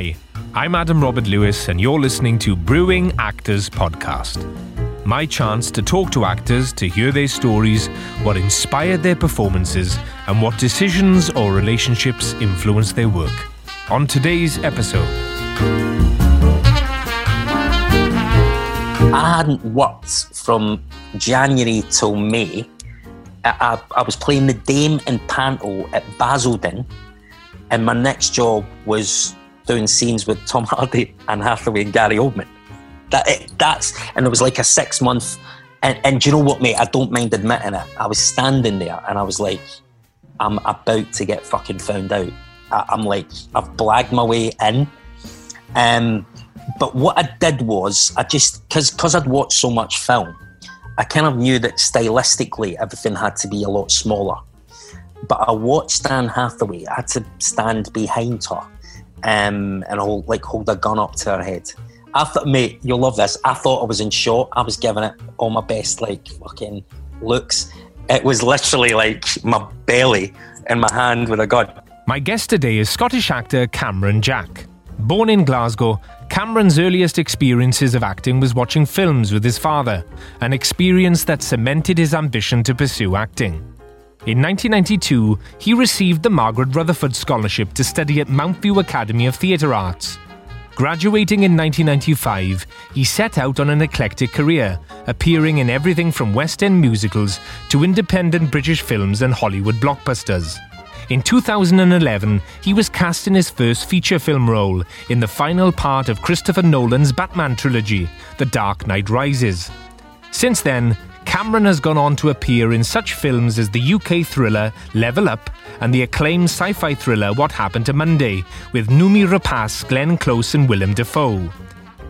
Hi, I'm Adam Robert Lewis, and you're listening to Brewing Actors Podcast. My chance to talk to actors to hear their stories, what inspired their performances, and what decisions or relationships influenced their work. On today's episode, I hadn't worked from January till May. I, I, I was playing the Dame in Panto at Basildon, and my next job was doing scenes with Tom Hardy and Hathaway and Gary Oldman. That it, that's and it was like a six month. And, and you know what, mate? I don't mind admitting it. I was standing there and I was like, I'm about to get fucking found out. I, am like, I've blagged my way in. Um, but what I did was, I just because because I'd watched so much film, I kind of knew that stylistically everything had to be a lot smaller. But I watched Anne Hathaway. I had to stand behind her um, and hold, like hold a gun up to her head. I thought, mate, you'll love this. I thought I was in shot. I was giving it all my best, like fucking looks. It was literally like my belly in my hand with a gun. My guest today is Scottish actor Cameron Jack. Born in Glasgow, Cameron's earliest experiences of acting was watching films with his father, an experience that cemented his ambition to pursue acting. In 1992, he received the Margaret Rutherford Scholarship to study at Mountview Academy of Theatre Arts. Graduating in 1995, he set out on an eclectic career, appearing in everything from West End musicals to independent British films and Hollywood blockbusters. In 2011, he was cast in his first feature film role in the final part of Christopher Nolan's Batman trilogy, The Dark Knight Rises. Since then, Cameron has gone on to appear in such films as the UK thriller Level Up and the acclaimed sci fi thriller What Happened to Monday with Noomi Rapace, Glenn Close, and Willem Dafoe.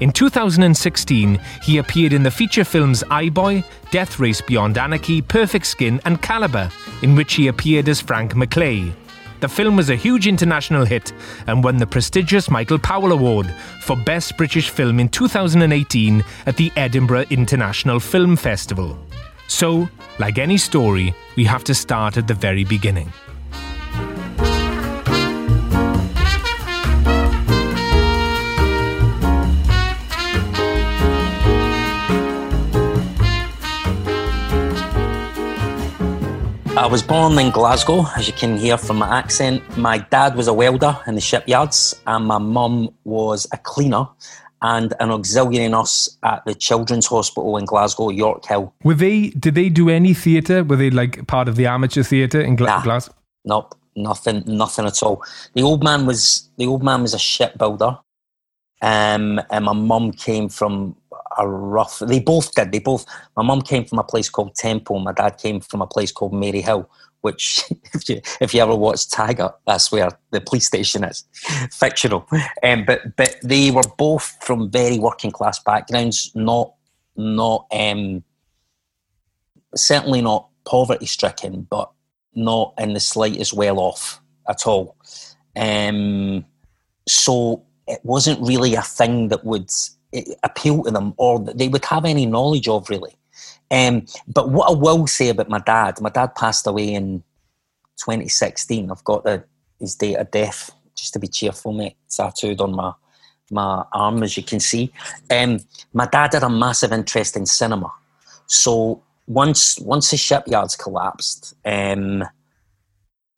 In 2016, he appeared in the feature films iBoy, Death Race Beyond Anarchy, Perfect Skin, and Caliber, in which he appeared as Frank McClay. The film was a huge international hit and won the prestigious Michael Powell Award for Best British Film in 2018 at the Edinburgh International Film Festival. So, like any story, we have to start at the very beginning. I was born in Glasgow, as you can hear from my accent. My dad was a welder in the shipyards, and my mum was a cleaner and an auxiliary nurse at the Children's Hospital in Glasgow, Yorkhill. Were they? Did they do any theatre? Were they like part of the amateur theatre in Gla- nah, Glasgow? Nope, nothing, nothing at all. The old man was the old man was a shipbuilder, um, and my mum came from a rough. They both did. They both. My mum came from a place called Temple. My dad came from a place called Maryhill. Which, if you if you ever watched Taggart, that's where the police station is, fictional. Um, but but they were both from very working class backgrounds. Not not um, certainly not poverty stricken, but not in the slightest well off at all. Um, so it wasn't really a thing that would appeal to them or they would have any knowledge of really. Um, but what I will say about my dad, my dad passed away in 2016. I've got the, his date of death, just to be cheerful, mate, tattooed on my my arm, as you can see. Um, my dad had a massive interest in cinema. So once once the shipyards collapsed, um,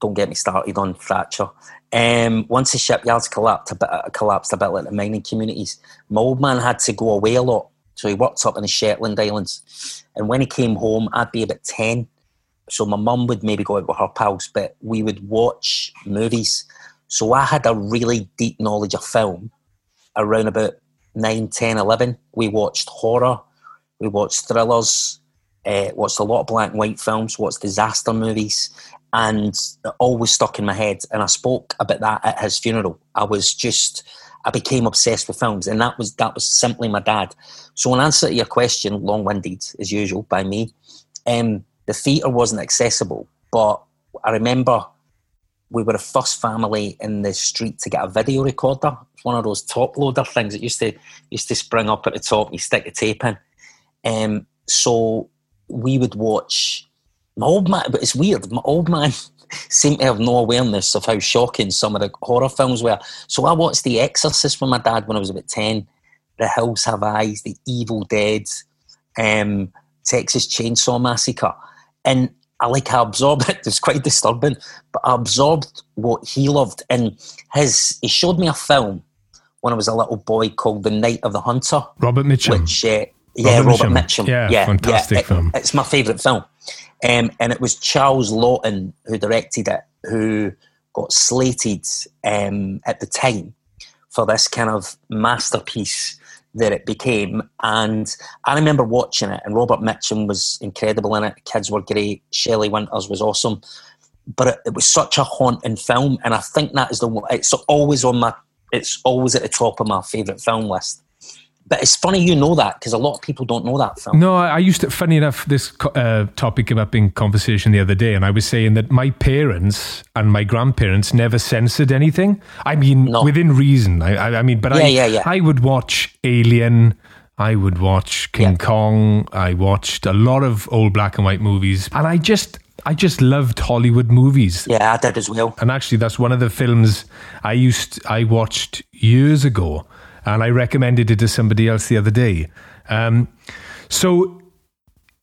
don't get me started on Thatcher. Um, once the shipyards collapsed a, bit, collapsed a bit like the mining communities, my old man had to go away a lot. So he worked up in the Shetland Islands. And when he came home, I'd be about 10. So my mum would maybe go out with her pals, but we would watch movies. So I had a really deep knowledge of film around about 9, 10, 11. We watched horror, we watched thrillers, uh, watched a lot of black and white films, watched disaster movies, and it always stuck in my head. And I spoke about that at his funeral. I was just, I became obsessed with films, and that was that was simply my dad. So, in answer to your question, long-winded as usual by me, um, the theatre wasn't accessible, but I remember we were the first family in the street to get a video recorder. It's one of those top loader things that used to used to spring up at the top. You stick the tape in. Um, so we would watch my old man, but it's weird. My old man seemed to have no awareness of how shocking some of the horror films were. So I watched The Exorcist with my dad when I was about 10, The Hills Have Eyes, The Evil Dead, um, Texas Chainsaw Massacre. And I like I absorbed it. It's quite disturbing, but I absorbed what he loved. And his he showed me a film when I was a little boy called The Night of the Hunter. Robert Mitchum. Which, uh, yeah, Robert Robert Mitchum. Yeah, yeah, fantastic yeah, it- film. it's my favourite film. Um, and it was Charles Laughton who directed it, who got slated um, at the time for this kind of masterpiece that it became. And I remember watching it, and Robert Mitchum was incredible in it. Kids were great. Shelley Winters was awesome. But it, it was such a haunting film, and I think that is the one. It's always on my. It's always at the top of my favourite film list. But it's funny you know that because a lot of people don't know that film. No, I used to. Funny enough, this uh, topic came up in conversation the other day, and I was saying that my parents and my grandparents never censored anything. I mean, No. within reason. I, I, I mean, but I, Yeah, yeah, yeah. I would watch Alien. I would watch King Yeah. Kong. I watched a lot of old black and white movies, and I just, I just loved Hollywood movies. Yeah, I did as well. And actually, that's one of the films I used I watched years ago, and I recommended it to somebody else the other day. Um, so,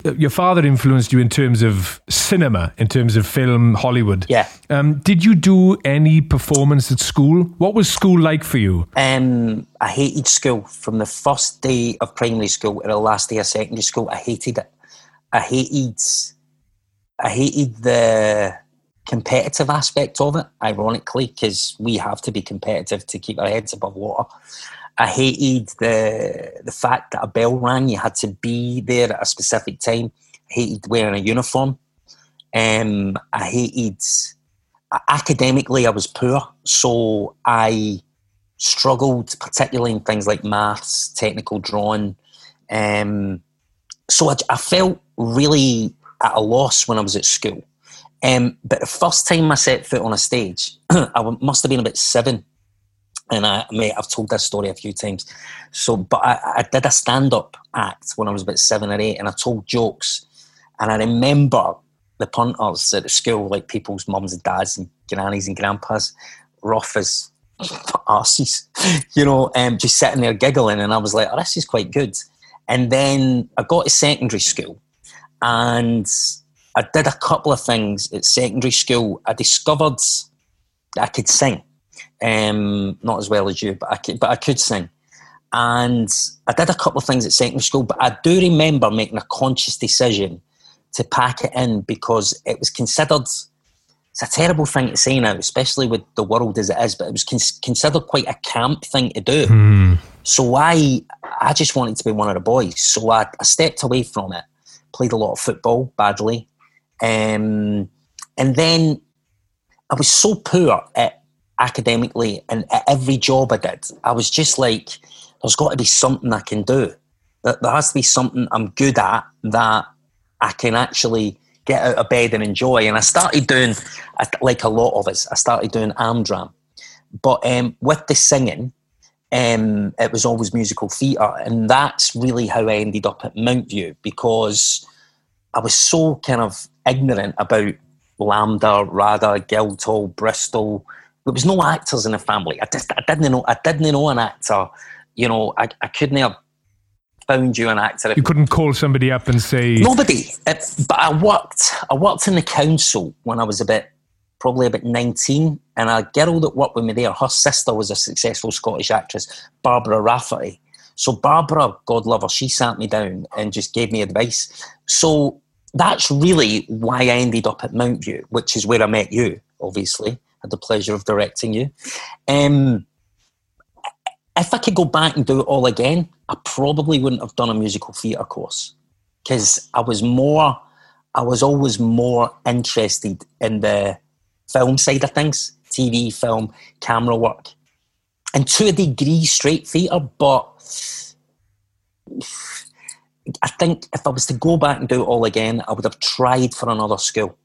your father influenced you in terms of cinema, in terms of film, Hollywood. Yeah. Um, did you do any performance at school? What was school like for you? Um, I hated school from the first day of primary school to the last day of secondary school. I hated it. I hated, I hated the competitive aspect of it. Ironically, because we have to be competitive to keep our heads above water. I hated the the fact that a bell rang. You had to be there at a specific time. I hated wearing a uniform. Um, I hated academically. I was poor, so I struggled, particularly in things like maths, technical drawing. Um, so I, I felt really at a loss when I was at school. Um, but the first time I set foot on a stage, I must have been about seven. And I, mate, I've told this story a few times. So, but I, I did a stand-up act when I was about seven or eight, and I told jokes. And I remember the punters at school, like people's mums and dads and grannies and grandpas, rough as arses, you know, um, just sitting there giggling. And I was like, oh, this is quite good. And then I got to secondary school and I did a couple of things at secondary school. I discovered that I could sing. Um, not as well as you, but I could, but I could sing. And I did a couple of things at secondary school, but I do remember making a conscious decision to pack it in because it was considered it's a terrible thing to say now, especially with the world as it is, but it was cons- considered quite a camp thing to do. So I, I just wanted to be one of the boys. So I, I stepped away from it, played a lot of football badly, um, and then I was so poor at academically and at every job I did. I was just like, there's got to be something I can do. There has to be something I'm good at that I can actually get out of bed and enjoy. And I started doing, like a lot of us, I started doing Amdram. But um, with the singing, um, it was always musical theatre. And that's really how I ended up at Mountview because I was so kind of ignorant about LAMDA, RADA, Guildhall, Bristol. There was no actors in the family. I just I didn't know I didn't know an actor. You know, I, I couldn't have found you an actor You couldn't call somebody up and say, Nobody. It, but I worked. I worked in the council when I was about probably about nineteen, and a girl that worked with me there, her sister was a successful Scottish actress, Barbara Rafferty. So Barbara, God love her, she sat me down and just gave me advice. So that's really why I ended up at Mountview, which is where I met you. Obviously, had the pleasure of directing you. Um, if I could go back and do it all again, I probably wouldn't have done a musical theatre course because I was more, I was always more interested in the film side of things, TV, film, camera work, and to a degree, straight theatre. But I think if I was to go back and do it all again, I would have tried for another school.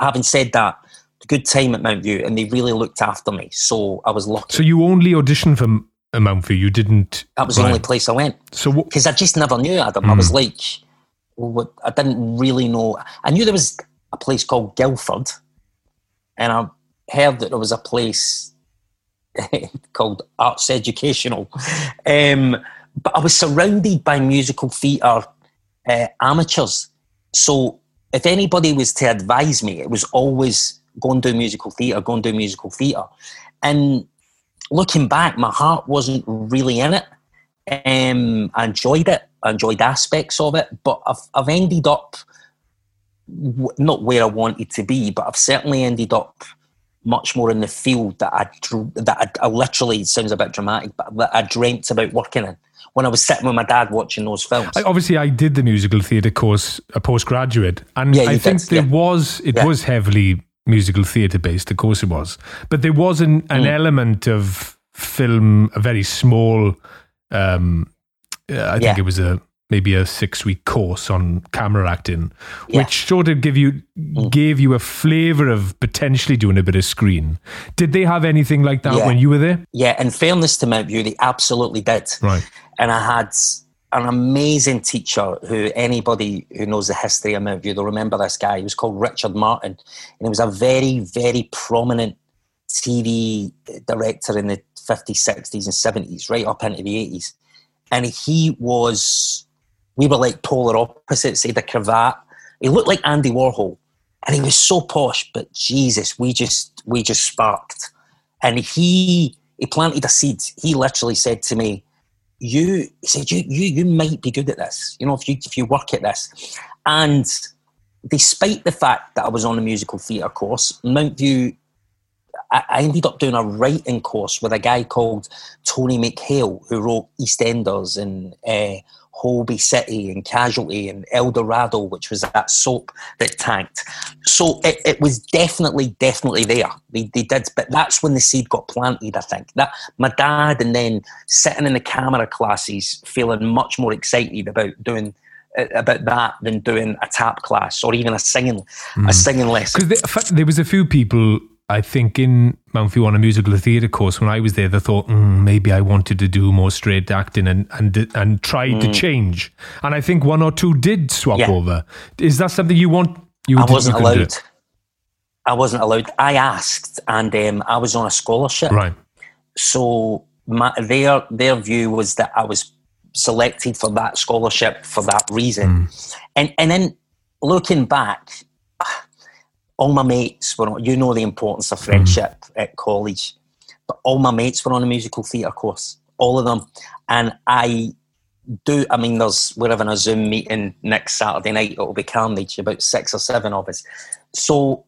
Having said that, good time at Mountview, and they really looked after me, so I was lucky. so you only auditioned for Mountview, you didn't. That was the only place I went. So because I just never knew Adam. I was like, well, what, I didn't really know. I knew there was a place called Guildford, and I heard that there was a place called Arts Educational. Um, but I was surrounded by musical theatre uh, amateurs. So if anybody was to advise me, it was always go and do musical theatre, go and do musical theatre. And looking back, my heart wasn't really in it. Um, I enjoyed it. I enjoyed aspects of it, but I've, I've ended up w- not where I wanted to be, but I've certainly ended up much more in the field that I that I, I literally sounds a bit dramatic, but that I dreamt about working in when I was sitting with my dad watching those films. I, obviously, I did the musical theatre course, a postgraduate, and yeah, I think did, there yeah. was it yeah. was heavily musical theatre based. Of course, it was, but there was an, an mm. element of film, a very small. Um, uh, I think it was a maybe a six week course on camera acting, yeah. which sort of give you mm. gave you a flavour of potentially doing a bit of screen. Did they have anything like that yeah. when you were there? Yeah, in fairness to Mountview, they absolutely did. Right. And I had an amazing teacher who anybody who knows the history of Mountview, they'll remember this guy. He was called Richard Martin. And he was a very, very prominent TV director in the 50s, 60s, and 70s, right up into the 80s. And he was we were like polar opposites. He had a cravat. He looked like Andy Warhol, and he was so posh. But Jesus, we just we just sparked. And he he planted a seed. He literally said to me, "You," he said, "You you you might be good at this. You know, if you if you work at this." And despite the fact that I was on a musical theatre course, Mountview I, ended up doing a writing course with a guy called Tony McHale, who wrote EastEnders and uh, Holby City and Casualty and Eldorado, which was that soap that tanked. So it, it was definitely, definitely there. They, they did, but that's when the seed got planted, I think. That My dad and then sitting in the camera classes feeling much more excited about doing about that than doing a tap class or even a singing mm. a singing lesson. Because there was a few people I think in Mountview on a musical theatre course, when I was there, they thought mm, maybe I wanted to do more straight acting and and and tried mm. to change. And I think one or two did swap yeah. over. Is that something you want? You I wasn't allowed. I wasn't allowed. I asked, and um, I was on a scholarship. Right. So my, their their view was that I was selected for that scholarship for that reason. Mm. And and then looking back, all my mates were on, you know the importance of friendship mm. at college, but all my mates were on a musical theatre course, all of them. And I do, I mean, there's, we're having a Zoom meeting next Saturday night, it'll be Carnage, about six or seven of us. So,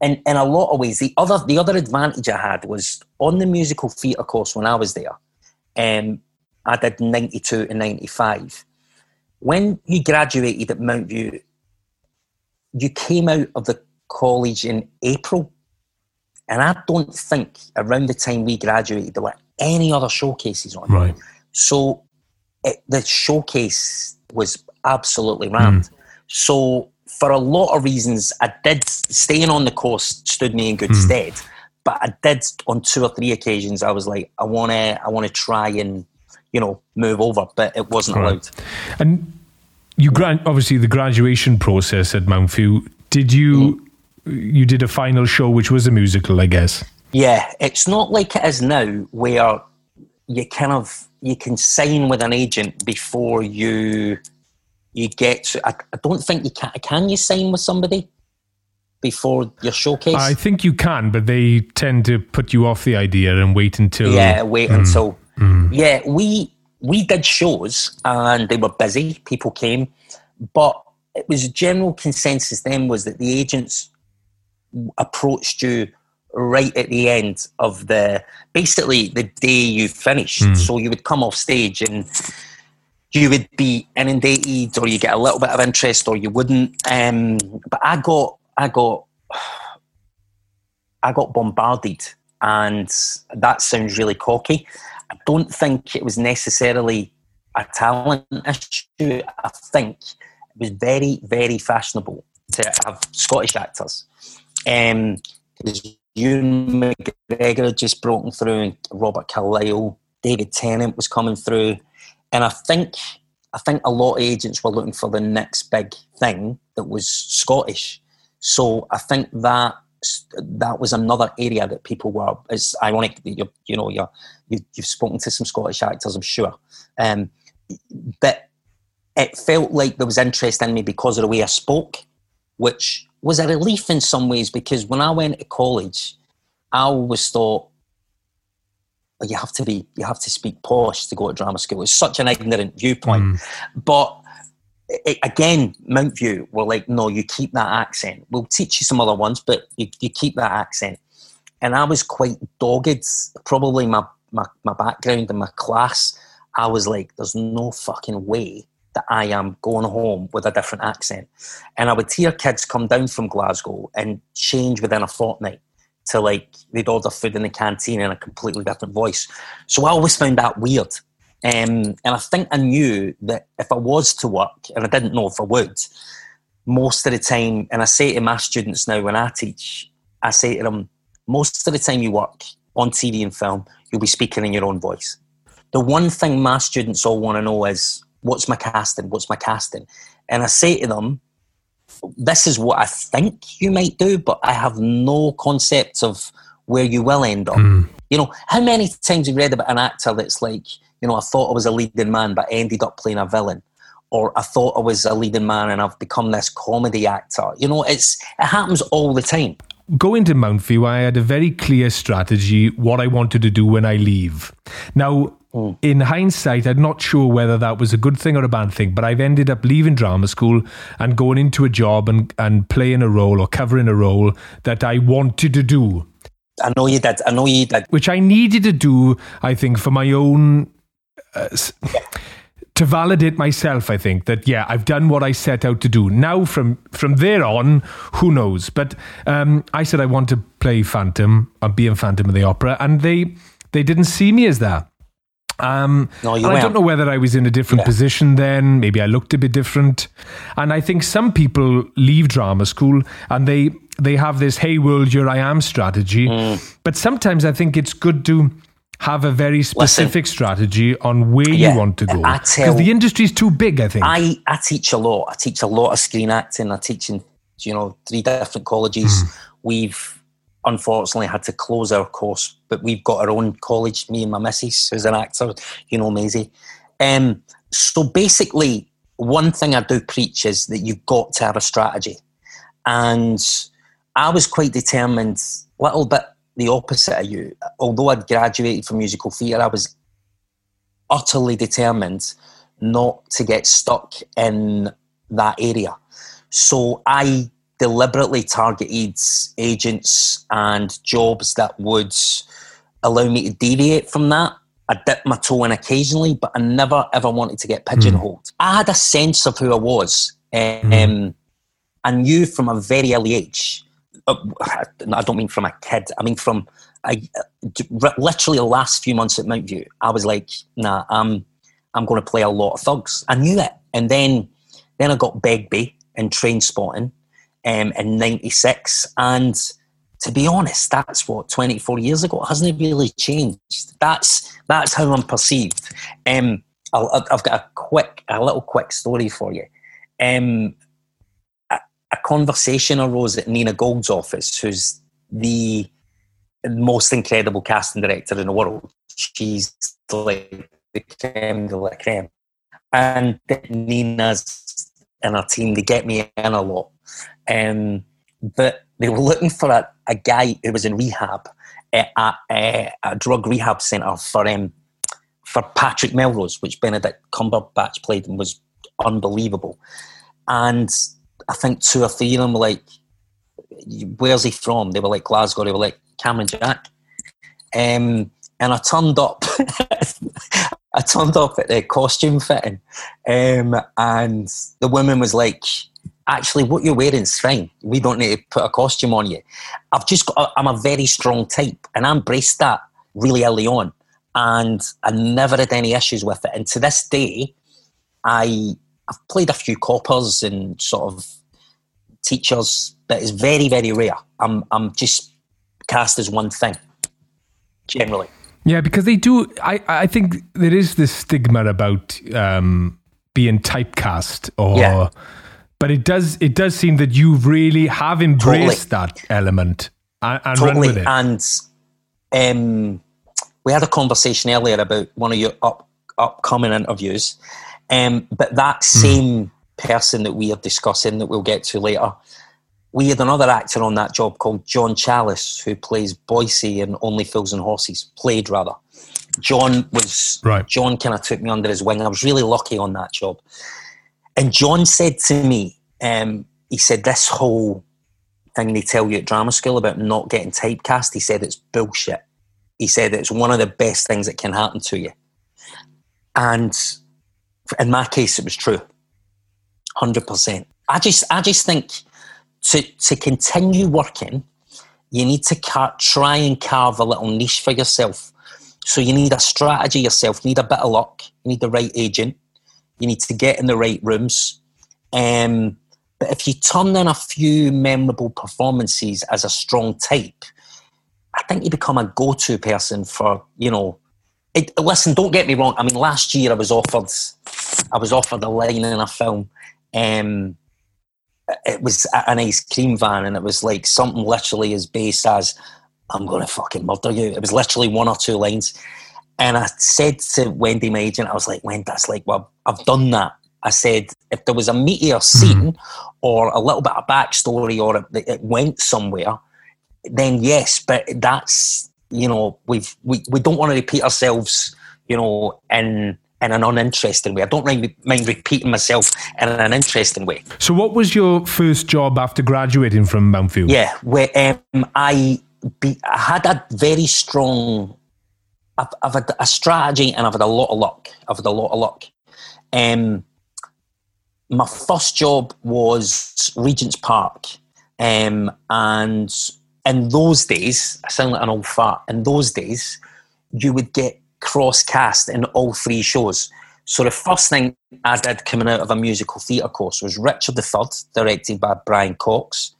in, in a lot of ways, the other, the other advantage I had was on the musical theatre course when I was there, um, I did 92 and 95. When you graduated at Mountview, you came out of the college in April. And I don't think around the time we graduated there were any other showcases on. Right. So it, the showcase was absolutely rammed. Mm. So for a lot of reasons, I did staying on the course stood me in good mm. stead. But I did on two or three occasions. I was like, I want to, I want to try and you know move over, but it wasn't right. allowed. And you grant obviously the graduation process at Mountview. Did you? Mm you did a final show, which was a musical, I guess. Yeah, it's not like it is now, where you kind of you can sign with an agent before you you get. To, I, I don't think you can. Can you sign with somebody? before your showcase? I think you can, but they tend to put you off the idea and wait until. Yeah, wait mm, until. Mm. Yeah, we we did shows and they were busy. People came, but it was a general consensus then was that the agents approached you right at the end of the basically the day you finished. Mm. So you would come off stage and you would be inundated, or you get a little bit of interest, or you wouldn't. Um, but I got, I got, I got bombarded, and that sounds really cocky. I don't think it was necessarily a talent issue. I think it was very, very fashionable to have Scottish actors um, Ewan McGregor had just broken through, and Robert Carlyle, David Tennant was coming through, and I think I think a lot of agents were looking for the next big thing that was Scottish. So I think that that was another area that people were. It's ironic that you you know you you've spoken to some Scottish actors, I'm sure, um, but it felt like there was interest in me because of the way I spoke, which was a relief in some ways because when I went to college, I always thought you have to be you have to speak posh to go to drama school. It's such an ignorant viewpoint, mm. but it, again, Mountview were like, no, you keep that accent. We'll teach you some other ones, but you, you keep that accent. And I was quite dogged. Probably my, my, my background and my class, I was like, there's no fucking way that I am going home with a different accent. And I would hear kids come down from Glasgow and change within a fortnight to like they'd order food in the canteen in a completely different voice. So I always found that weird. Um, and I think I knew that if I was to work, and I didn't know if I would, most of the time, and I say to my students now when I teach, I say to them, most of the time you work on TV and film, you'll be speaking in your own voice. The one thing my students all want to know is, what's my casting? What's my casting? And I say to them, this is what I think you might do, but I have no concept of where you will end up. Mm. You know, how many times have you read about an actor that's like, you know, I thought I was a leading man, but I ended up playing a villain. Or I thought I was a leading man and I've become this comedy actor. You know, it's it happens all the time. Going to Mountview, I had a very clear strategy what I wanted to do when I leave. Now, Mm. In hindsight, I'm not sure whether that was a good thing or a bad thing, but I've ended up leaving drama school and going into a job and, and playing a role or covering a role that I wanted to do. I know you did. I know you did. Which I needed to do, I think, for my own uh, to validate myself. I think that yeah, I've done what I set out to do. Now from from there on, who knows? But um, I said I want to play Phantom. I'm being Phantom of the Opera, and they they didn't see me as that. Um, no, and I don't know whether I was in a different yeah. position then. Maybe I looked a bit different. And I think some people leave drama school and they they have this "Hey world, here I am" strategy. Mm. But sometimes I think it's good to have a very specific Listen, strategy on where yeah, you want to go because the industry is too big. I think I, I teach a lot. I teach a lot of screen acting. I teach in you know three different colleges. Mm. We've unfortunately had to close our course, but we've got our own college. Me and my missus, who's an actor, you know Maisie. Um, so basically, one thing I do preach is that you've got to have a strategy, and I was quite determined, a little bit the opposite of you. Although I'd graduated from musical theatre, I was utterly determined not to get stuck in that area. So I deliberately targeted agents and jobs that would allow me to deviate from that. I dipped my toe in occasionally, but I never ever wanted to get pigeonholed. Mm. I had a sense of who I was. Um, mm. I knew from a very early age uh, I don't mean from a kid. I mean from I, literally the last few months at Mountview. I was like, nah, I'm I'm going to play a lot of thugs. I knew it, and then then I got Begbie and Trainspotting um, in '96, and to be honest, that's what 24 years ago. It hasn't really changed. That's that's how I'm perceived. Um, i have got a quick, a little quick story for you. Um, a conversation arose at Nina Gold's office, who's the most incredible casting director in the world. She's like the creme de la creme. And Nina's and her team, they get me in a lot. Um, but they were looking for a, a guy who was in rehab at, at, a drug rehab centre for um, for Patrick Melrose, which Benedict Cumberbatch played and was unbelievable. And I think two or three of them were like, "Where's he from?" They were like Glasgow. They were like Cameron Jack. Um, and I turned up. I turned up at the costume fitting, um, and the woman was like, "Actually, what you're wearing is fine. We don't need to put a costume on you." I've just got. I'm a very strong type, and I embraced that really early on, and I never had any issues with it. And to this day, I I've played a few coppers and sort of teachers, but it's very, very rare. I'm, I'm just cast as one thing, generally. Yeah, because they do. I, I think there is this stigma about um, being typecast or yeah. But it does it does seem that you really have embraced totally. that element and, and totally. run with it. And um, we had a conversation earlier about one of your up, upcoming interviews, um, but that hmm. same mm. person that we are discussing that we'll get to later, we had another actor on that job called John Challis who plays Boycie in Only Fools and Horses, played rather. John was right. John kind of took me under his wing. I was really lucky on that job. And John said to me, um, he said, this whole thing they tell you at drama school about not getting typecast, he said it's bullshit. He said it's one of the best things that can happen to you. And in my case, it was true. 100%. I just, I just think to, to continue working, you need to car- try and carve a little niche for yourself. So you need a strategy yourself, you need a bit of luck, you need the right agent, you need to get in the right rooms. Um, but if you turn in a few memorable performances as a strong type, I think you become a go-to person for you know. It, listen, don't get me wrong. I mean, last year I was offered, I was offered a line in a film. Um, it was an ice cream van, and it was like something literally as base as "I'm to fucking murder you." It was literally one or two lines, and I said to Wendy, my agent, I was like, "Wendy, that's like, well, I've done that." I said, if there was a meteor scene mm-hmm. or a little bit of backstory or it, it, went somewhere, then yes, but that's, you know, we've, we, we don't want to repeat ourselves, you know, in, in an uninteresting way. I don't mind, mind repeating myself in an interesting way. So, what was your first job after graduating from Mountfield? Yeah, where um, I, be, I had a very strong, I've, I've, had a strategy and I've had a lot of luck. I've had a lot of luck. Um, my first job was Regent's Park. Um, and in those days, I sound like an old fart, in those days, you would get cross cast in all three shows. So the first thing I did coming out of a musical theatre course was Richard III, directed by Brian Cox.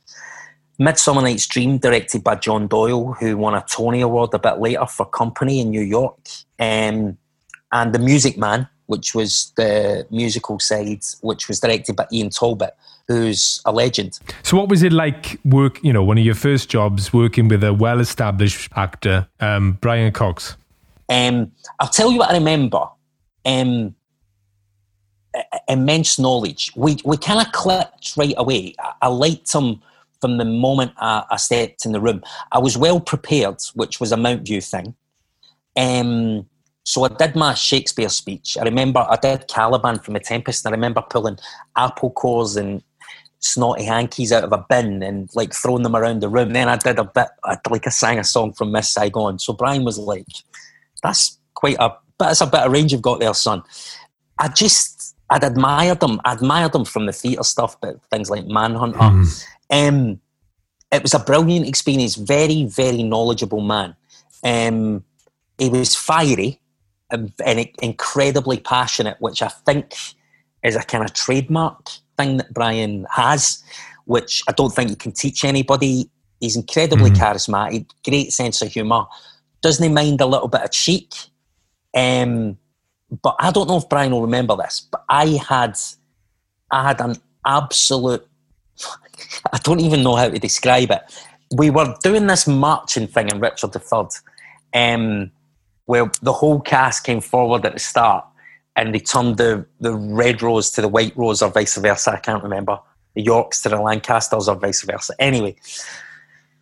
Midsummer Night's Dream, directed by John Doyle, who won a Tony Award a bit later for Company in New York. Um, and The Music Man, which was the musical side, which was directed by Ian Talbot, who's a legend. So, what was it like? Work, you know, one of your first jobs working with a well-established actor, um, Brian Cox. Um, I'll tell you what I remember. Um, immense knowledge. We we kind of clicked right away. I, I liked him from the moment I, I, stepped in the room. I was well prepared, which was a Mountview thing. Um, so I did my Shakespeare speech. I remember I did Caliban from The Tempest, and I remember pulling apple cores and snotty hankies out of a bin and like throwing them around the room. Then I did a bit, I, like I sang a song from Miss Saigon. So Brian was like, "That's quite a, that's a bit of range you've got there, son." I just, I'd admired them. I admired them from the theatre stuff, but things like Manhunter. Mm. Um, it was a brilliant experience. Very, very knowledgeable man. Um, he was fiery and incredibly passionate, which I think is a kind of trademark thing that Brian has, which I don't think you can teach anybody. He's incredibly mm. charismatic, great sense of humour, doesn't mind a little bit of cheek. Um, but I don't know if Brian will remember this, but I had, I had an absolute, I don't even know how to describe it. We were doing this marching thing in Richard III. Um, where the whole cast came forward at the start and they turned the, the red rose to the white rose or vice versa. I can't remember. The Yorks to the Lancasters or vice versa. Anyway,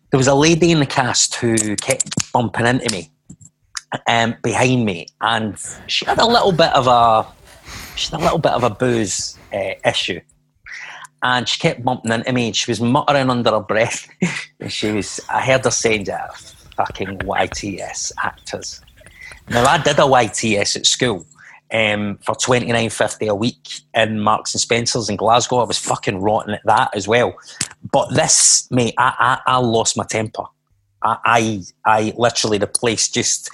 there was a lady in the cast who kept bumping into me um, behind me, and she had a little bit of a she had a little bit of a booze uh, issue, and she kept bumping into me, and she was muttering under her breath. and she was, I heard her saying, "That fucking YTS actors." Now, I did a YTS at school um, for twenty nine fifty a week in Marks and Spencers in Glasgow. I was fucking rotten at that as well. But this, mate, I, I, I lost my temper. I, I, I literally the place just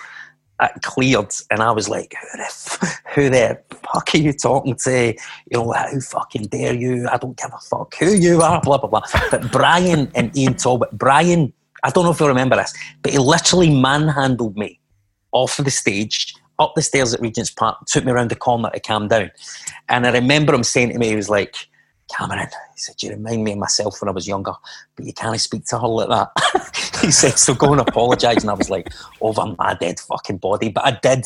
uh, cleared, and I was like, "Who the, who the fuck are you talking to? You know, how fucking dare you? I don't give a fuck who you are." Blah blah blah. But Brian and Ian Talbot, Brian, I don't know if you remember this, but he literally manhandled me off of the stage, up the stairs at Regent's Park, took me around the corner to calm down. And I remember him saying to me, he was like, Cameron, he said, you remind me of myself when I was younger, but you can't speak to her like that. he said, so go and apologise. And I was like, over my dead fucking body. But I did.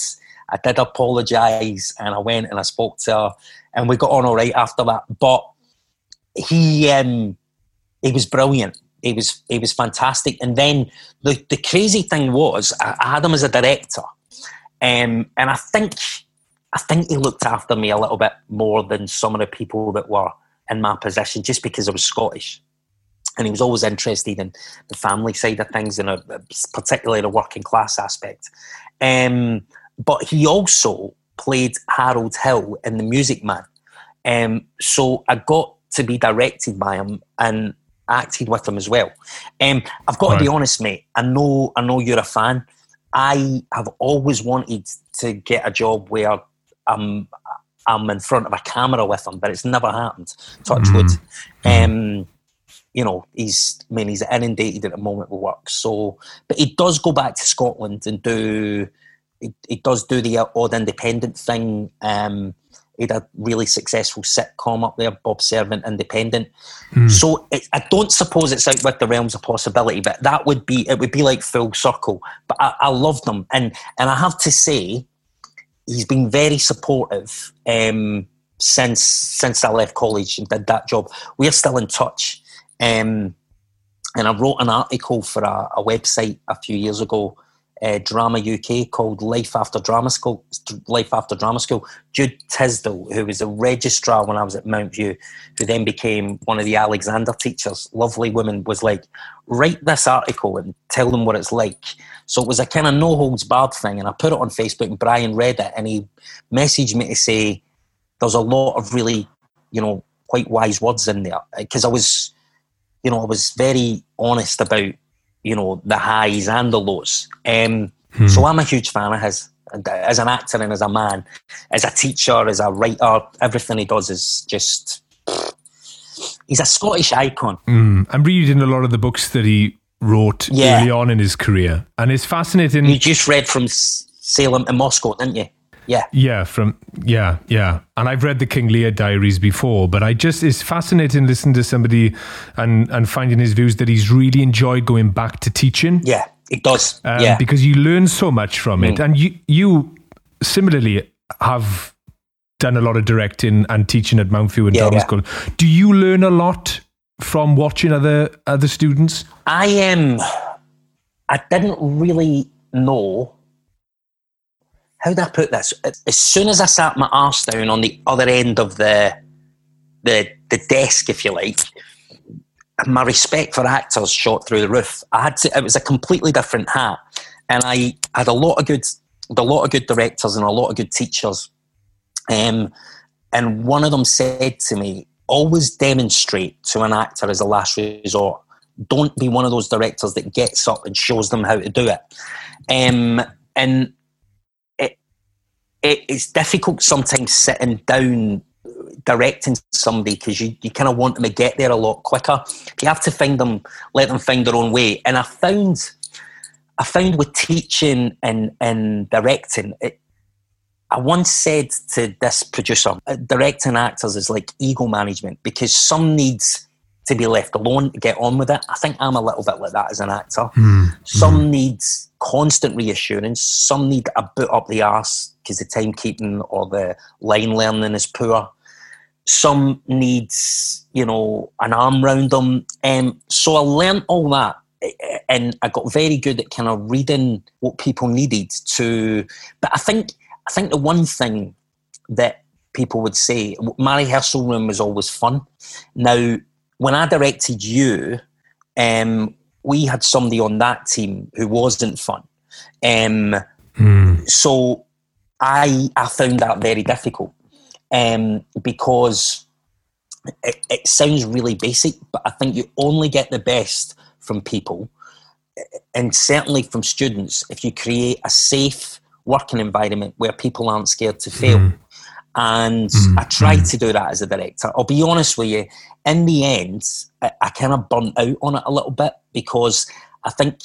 I did apologise and I went and I spoke to her and we got on all right after that. But he um, he was brilliant. He was he was fantastic. And then the, the crazy thing was I, I had him as a director. Um, and I think I think he looked after me a little bit more than some of the people that were in my position just because I was Scottish. And he was always interested in the family side of things and a, particularly the working class aspect. Um, but he also played Harold Hill in The Music Man. Um, so I got to be directed by him and acted with him as well. Um, I've got right. to be honest, mate. I know, I know you're a fan. I have always wanted to get a job where I'm I'm in front of a camera with him, but it's never happened. Touch wood. Mm. Um, you know, he's I mean he's inundated at the moment with work. So, but he does go back to Scotland and do. He, he does do the odd independent thing. Um, he had a really successful sitcom up there, Bob Servant Independent. Mm. So it, I don't suppose it's out with the realms of possibility, but that would be it. Would be like full circle. But I, I love them, and and I have to say, he's been very supportive um, since since I left college and did that job. We're still in touch, um, and I wrote an article for a, a website a few years ago, uh, Drama UK, called "Life After Drama School." Life After Drama School. Jude Tisdall, who was a registrar when I was at Mountview, who then became one of the Alexander teachers, lovely woman, was like, "Write this article and tell them what it's like." So it was a kind of no holds barred thing. And I put it on Facebook and Brian read it and he messaged me to say there's a lot of really, you know, quite wise words in there. Because I was, you know, I was very honest about, you know, the highs and the lows. Um, hmm. So I'm a huge fan of his. As an actor and as a man, as a teacher, as a writer, everything he does is just he's a Scottish icon. Mm. I'm reading a lot of the books that he wrote yeah. early on in his career, and it's fascinating. You just read from Salem and Moscow, didn't you? Yeah, yeah, from yeah, yeah. And I've read the King Lear diaries before, but I just it's fascinating listening to somebody and and finding his views that he's really enjoyed going back to teaching. Yeah, it does. Um, yeah, because you learn so much from mm. it, and you you similarly have done a lot of directing and teaching at Mountview and yeah, yeah. School. Do you learn a lot from watching other other students? I am. Um, I didn't really know how do I put this. As soon as I sat my arse down on the other end of the the the desk, if you like, my respect for actors shot through the roof. I had to, it was a completely different hat, and I had a lot of good, a lot of good directors and a lot of good teachers. Um, and one of them said to me, always demonstrate to an actor as a last resort. Don't be one of those directors that gets up and shows them how to do it. Um, and it, it, it's difficult sometimes sitting down directing somebody because you, you kind of want them to get there a lot quicker. You have to find them, let them find their own way. And I found, I found with teaching and, and directing, it, I once said to this producer, uh, directing actors is like ego management because some needs to be left alone to get on with it. I think I'm a little bit like that as an actor. Mm. Some mm. needs constant reassurance. Some need a boot up the arse because the timekeeping or the line learning is poor. Some needs, you know, an arm round them. Um, so I learned all that and I got very good at kind of reading what people needed to. But I think I think the one thing that people would say, my rehearsal room was always fun. Now, when I directed you, um, we had somebody on that team who wasn't fun. Um, mm. So I, I found that very difficult um, because it, it sounds really basic, but I think you only get the best from people and certainly from students if you create a safe working environment where people aren't scared to fail. Mm. And mm. I tried mm. to do that as a director. I'll be honest with you, in the end, I, I kind of burnt out on it a little bit because I think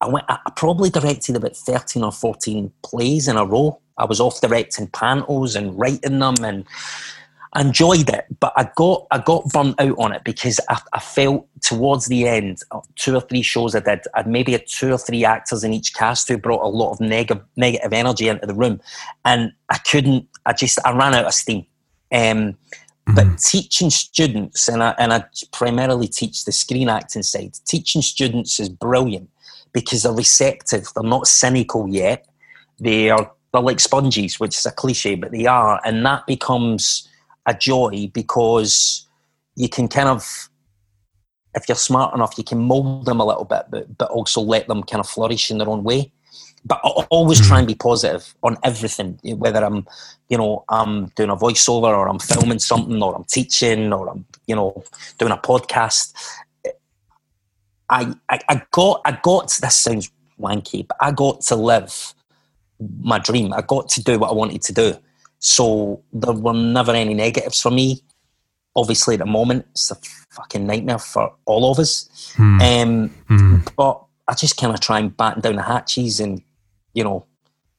I, went, I probably directed about 13 or 14 plays in a row. I was off directing pantos and writing them and I enjoyed it, but I got I got burnt out on it because I, I felt towards the end, uh, two or three shows I did, I'd maybe had two or three actors in each cast who brought a lot of negative negative energy into the room, and I couldn't. I just I ran out of steam. Um, mm-hmm. But teaching students, and I, and I primarily teach the screen acting side. Teaching students is brilliant because they're receptive. They're not cynical yet. They are they're like sponges, which is a cliche, but they are, and that becomes a joy because you can kind of if you're smart enough you can mold them a little bit but, but also let them kind of flourish in their own way. But I always try hmm. and be positive on everything whether i'm you know i'm doing a voiceover or i'm filming something or i'm teaching or i'm you know doing a podcast. I i, I got i got this sounds wanky but i got to live my dream. I got to do what i wanted to do so there were never any negatives for me. Obviously, at the moment, it's a fucking nightmare for all of us. Hmm. Um, hmm. But I just kind of try and batten down the hatches and, you know,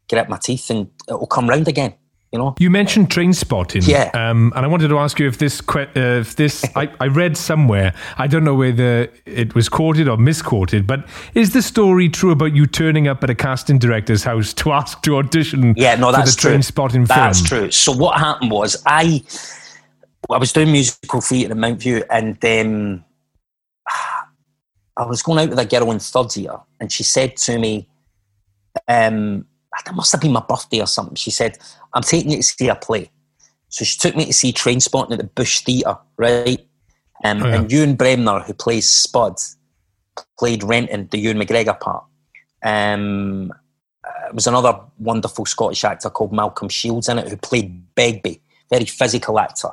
get out my teeth and it'll come round again you know. You mentioned Trainspotting, yeah, um, and I wanted to ask you if this, uh, if this, I, I, read somewhere, I don't know whether it was quoted or misquoted, but is the story true about you turning up at a casting director's house to ask to audition? Yeah, no, that's for the true. Trainspotting film. That's true. So what happened was I, I was doing musical theatre in Mountview, and um, I was going out with a girl in third year, and she said to me. Um, that must have been my birthday or something. She said, I'm taking you to see a play. So she took me to see Trainspotting at the Bush Theatre, right? Um, oh, yeah. And Ewan Bremner, who plays Spud, played Renton, the Ewan McGregor part. Um, uh, was another wonderful Scottish actor called Malcolm Shields in it, who played Begbie, very physical actor.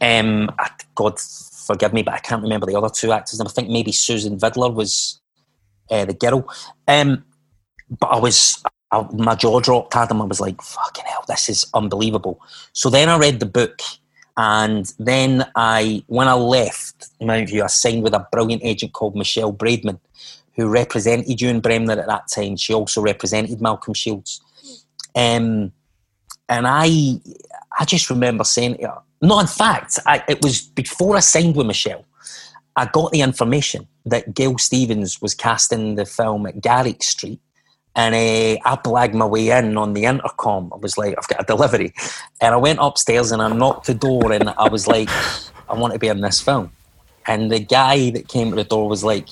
Um, God forgive me, but I can't remember the other two actors. I think maybe Susan Vidler was uh, the girl. Um, but I was I, my jaw dropped at him. I was like, fucking hell, this is unbelievable. So then I read the book. And then I, when I left Mountview, I signed with a brilliant agent called Michelle Braidman, who represented Ewan Bremner at that time. She also represented Malcolm Shields. Um, and I, I just remember saying her, no, in fact, I, it was before I signed with Michelle. I got the information that Gail Stevens was casting the film at Garrick Street and uh, I blagged my way in on the intercom. I was like, I've got a delivery. And I went upstairs and I knocked the door and I was like, I want to be in this film. And the guy that came to the door was like,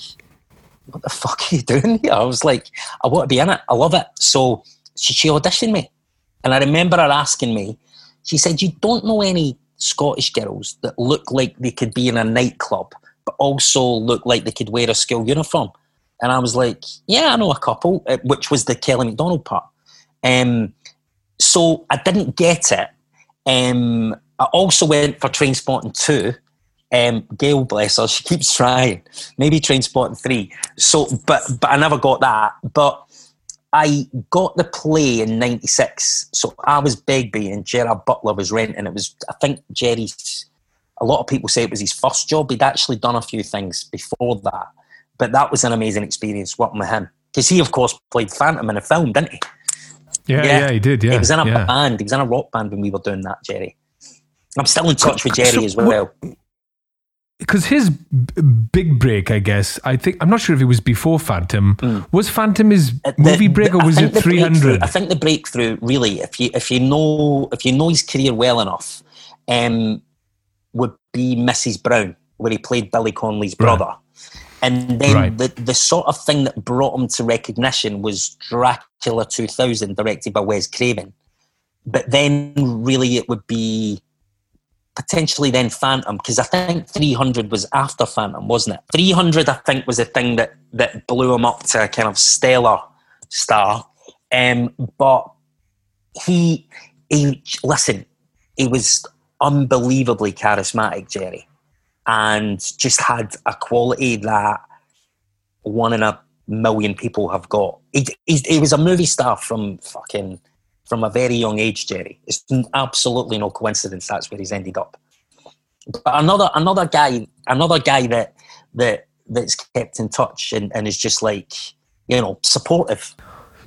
What the fuck are you doing here? I was like, I want to be in it. I love it. So she, she auditioned me. And I remember her asking me, she said, You don't know any Scottish girls that look like they could be in a nightclub, but also look like they could wear a school uniform? And I was like, yeah, I know a couple, uh, which was the Kelly Macdonald part. Um, so I didn't get it. Um, I also went for Trainspotting 2. Um, Gail, bless her, she keeps trying. Maybe Trainspotting 3. So, but, but I never got that. But I got the play in 96. So I was Begbie and Gerard Butler was Renton. It was, I think Jerry's, a lot of people say it was his first job. He'd actually done a few things before that. But that was an amazing experience working with him because he, of course, played Phantom in a film, didn't he? Yeah, yeah, yeah he did. Yeah, he was in a yeah. band. He was in a rock band when we were doing that, Jerry. I'm still in touch with Jerry so, as well. Because his b- big break, I guess, I think I'm not sure if it was before Phantom. Mm. Was Phantom his uh, the, movie break, or was it 300? I think the breakthrough, really, if you if you know if you know his career well enough, um, would be Mrs. Brown, where he played Billy Connolly's brother. Right. And then right. the, the sort of thing that brought him to recognition was Dracula 2000, directed by Wes Craven. But then really it would be potentially then Phantom, because I think 300 was after Phantom, wasn't it? 300, I think, was the thing that, that blew him up to a kind of stellar star. Um, but he, he, listen, he was unbelievably charismatic, Jerry and just had a quality that one in a million people have got. He, he, he was a movie star from fucking from a very young age, Jerry. It's absolutely no coincidence that's where he's ended up. But another another guy, another guy that that that's kept in touch and, and is just like you know supportive.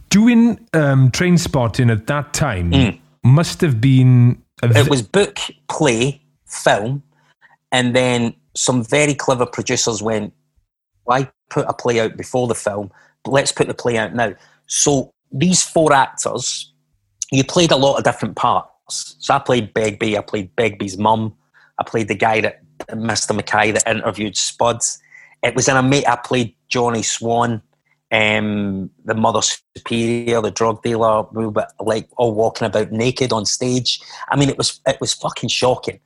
Doing um, Trainspotting at that time mm. must have been. it was book, play, film, and then some very clever producers went, "Why put a play out before the film? Let's put the play out now." So these four actors, you played a lot of different parts. So I played Begbie. I played Begbie's mum. I played the guy that Mr. Mackay that interviewed Spuds. It was in a mate. I played Johnny Swan um, the mother superior, the drug dealer, we were like all walking about naked on stage. I mean, it was it was fucking shocking.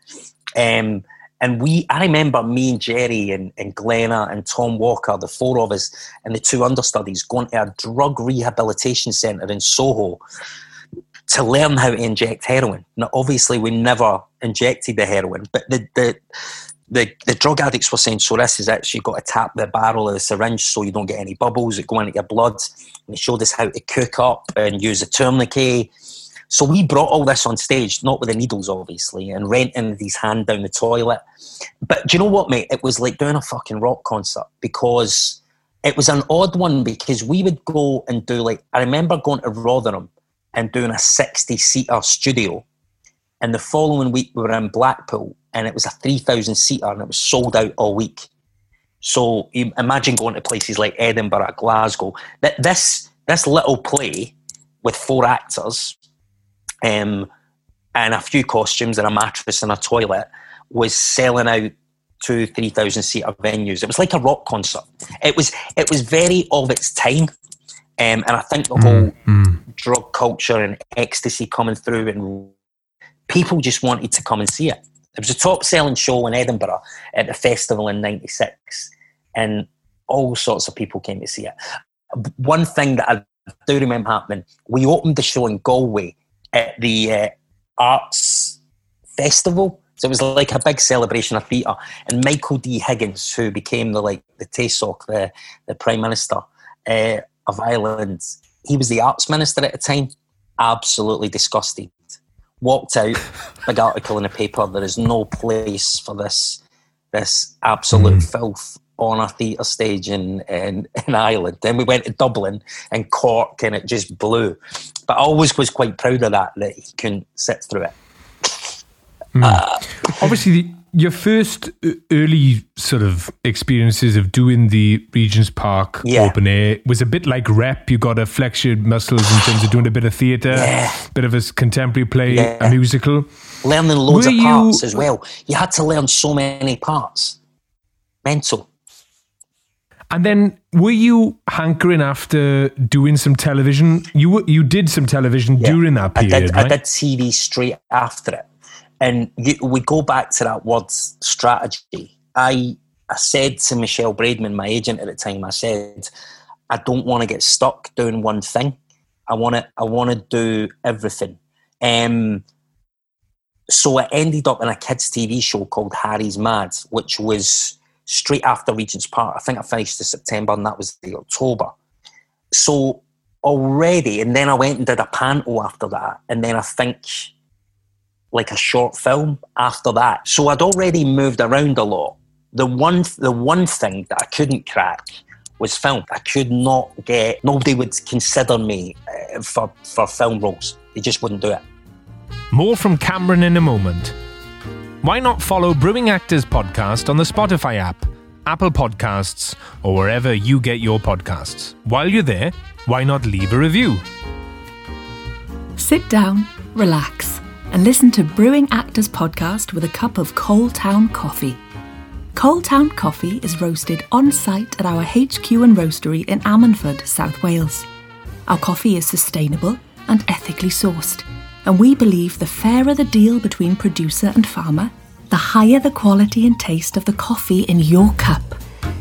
Um, and we, I remember me and Jerry and, and Glenna and Tom Walker, the four of us, and the two understudies going to a drug rehabilitation centre in Soho to learn how to inject heroin. Now, obviously, we never injected the heroin, but the, the the, the drug addicts were saying, so this is actually got to tap the barrel of the syringe so you don't get any bubbles that go into your blood. And they showed us how to cook up and use a tourniquet. So we brought all this on stage, not with the needles, obviously, and renting these hand down the toilet. But do you know what, mate? It was like doing a fucking rock concert because it was an odd one because we would go and do like, I remember going to Rotherham and doing a 60 seater studio. And the following week we were in Blackpool and it was a 3,000 seater and it was sold out all week. So imagine going to places like Edinburgh, Glasgow. That this this little play with four actors, um, and a few costumes and a mattress and a toilet was selling out two, three thousand seater venues. It was like a rock concert. It was it was very of its time, um, and I think the whole mm. drug culture and ecstasy coming through, and people just wanted to come and see it. It was a top selling show in Edinburgh at the festival in '96, and all sorts of people came to see it. One thing that I do remember happening, we opened the show in Galway at the uh, Arts Festival. So it was like a big celebration of theatre. And Michael D. Higgins, who became the like the Taoiseach, the, the Prime Minister uh, of Ireland, he was the arts minister at the time, absolutely disgusted walked out, big article in the paper. There is no place for this this absolute mm. filth on a theatre stage in, in, in Ireland. Then we went to Dublin and Cork, and it just blew. But I always was quite proud of that that he couldn't sit through it. Mm. Uh, Obviously, your first early sort of experiences of doing the Regent's Park yeah. open air was a bit like rep. You got to flex your muscles in terms of doing a bit of theatre, yeah. bit of a contemporary play, yeah. a musical. Learning loads Were of parts you, as well. You had to learn so many parts. Mental. And then, were you hankering after doing some television? You you did some television during that period, I did, right? I did TV straight after it. And you, we go back to that word strategy. I I said to Michelle Braidman, my agent at the time, I said, I don't want to get stuck doing one thing. I want to I want to do everything. Um, so I ended up in a kids' TV show called Harry's Mad, which was straight after Regent's Park. I think I finished in September, and that was the October. So already, and then I went and did a panto after that, and then I think like a short film after that. So I'd already moved around a lot. The one, the one thing that I couldn't crack was film. I could not get. Nobody would consider me uh, for for film roles. They just wouldn't do it. More from Cameron in a moment. Why not follow Brewing Actors podcast on the Spotify app, Apple Podcasts, or wherever you get your podcasts? While you're there, why not leave a review? Sit down, relax and listen to Brewing Actors podcast with a cup of Coal Town coffee. Coal Town coffee is roasted on site at our HQ and roastery in Ammanford, South Wales. Our coffee is sustainable and ethically sourced, and we believe the fairer the deal between producer and farmer, the higher the quality and taste of the coffee in your cup.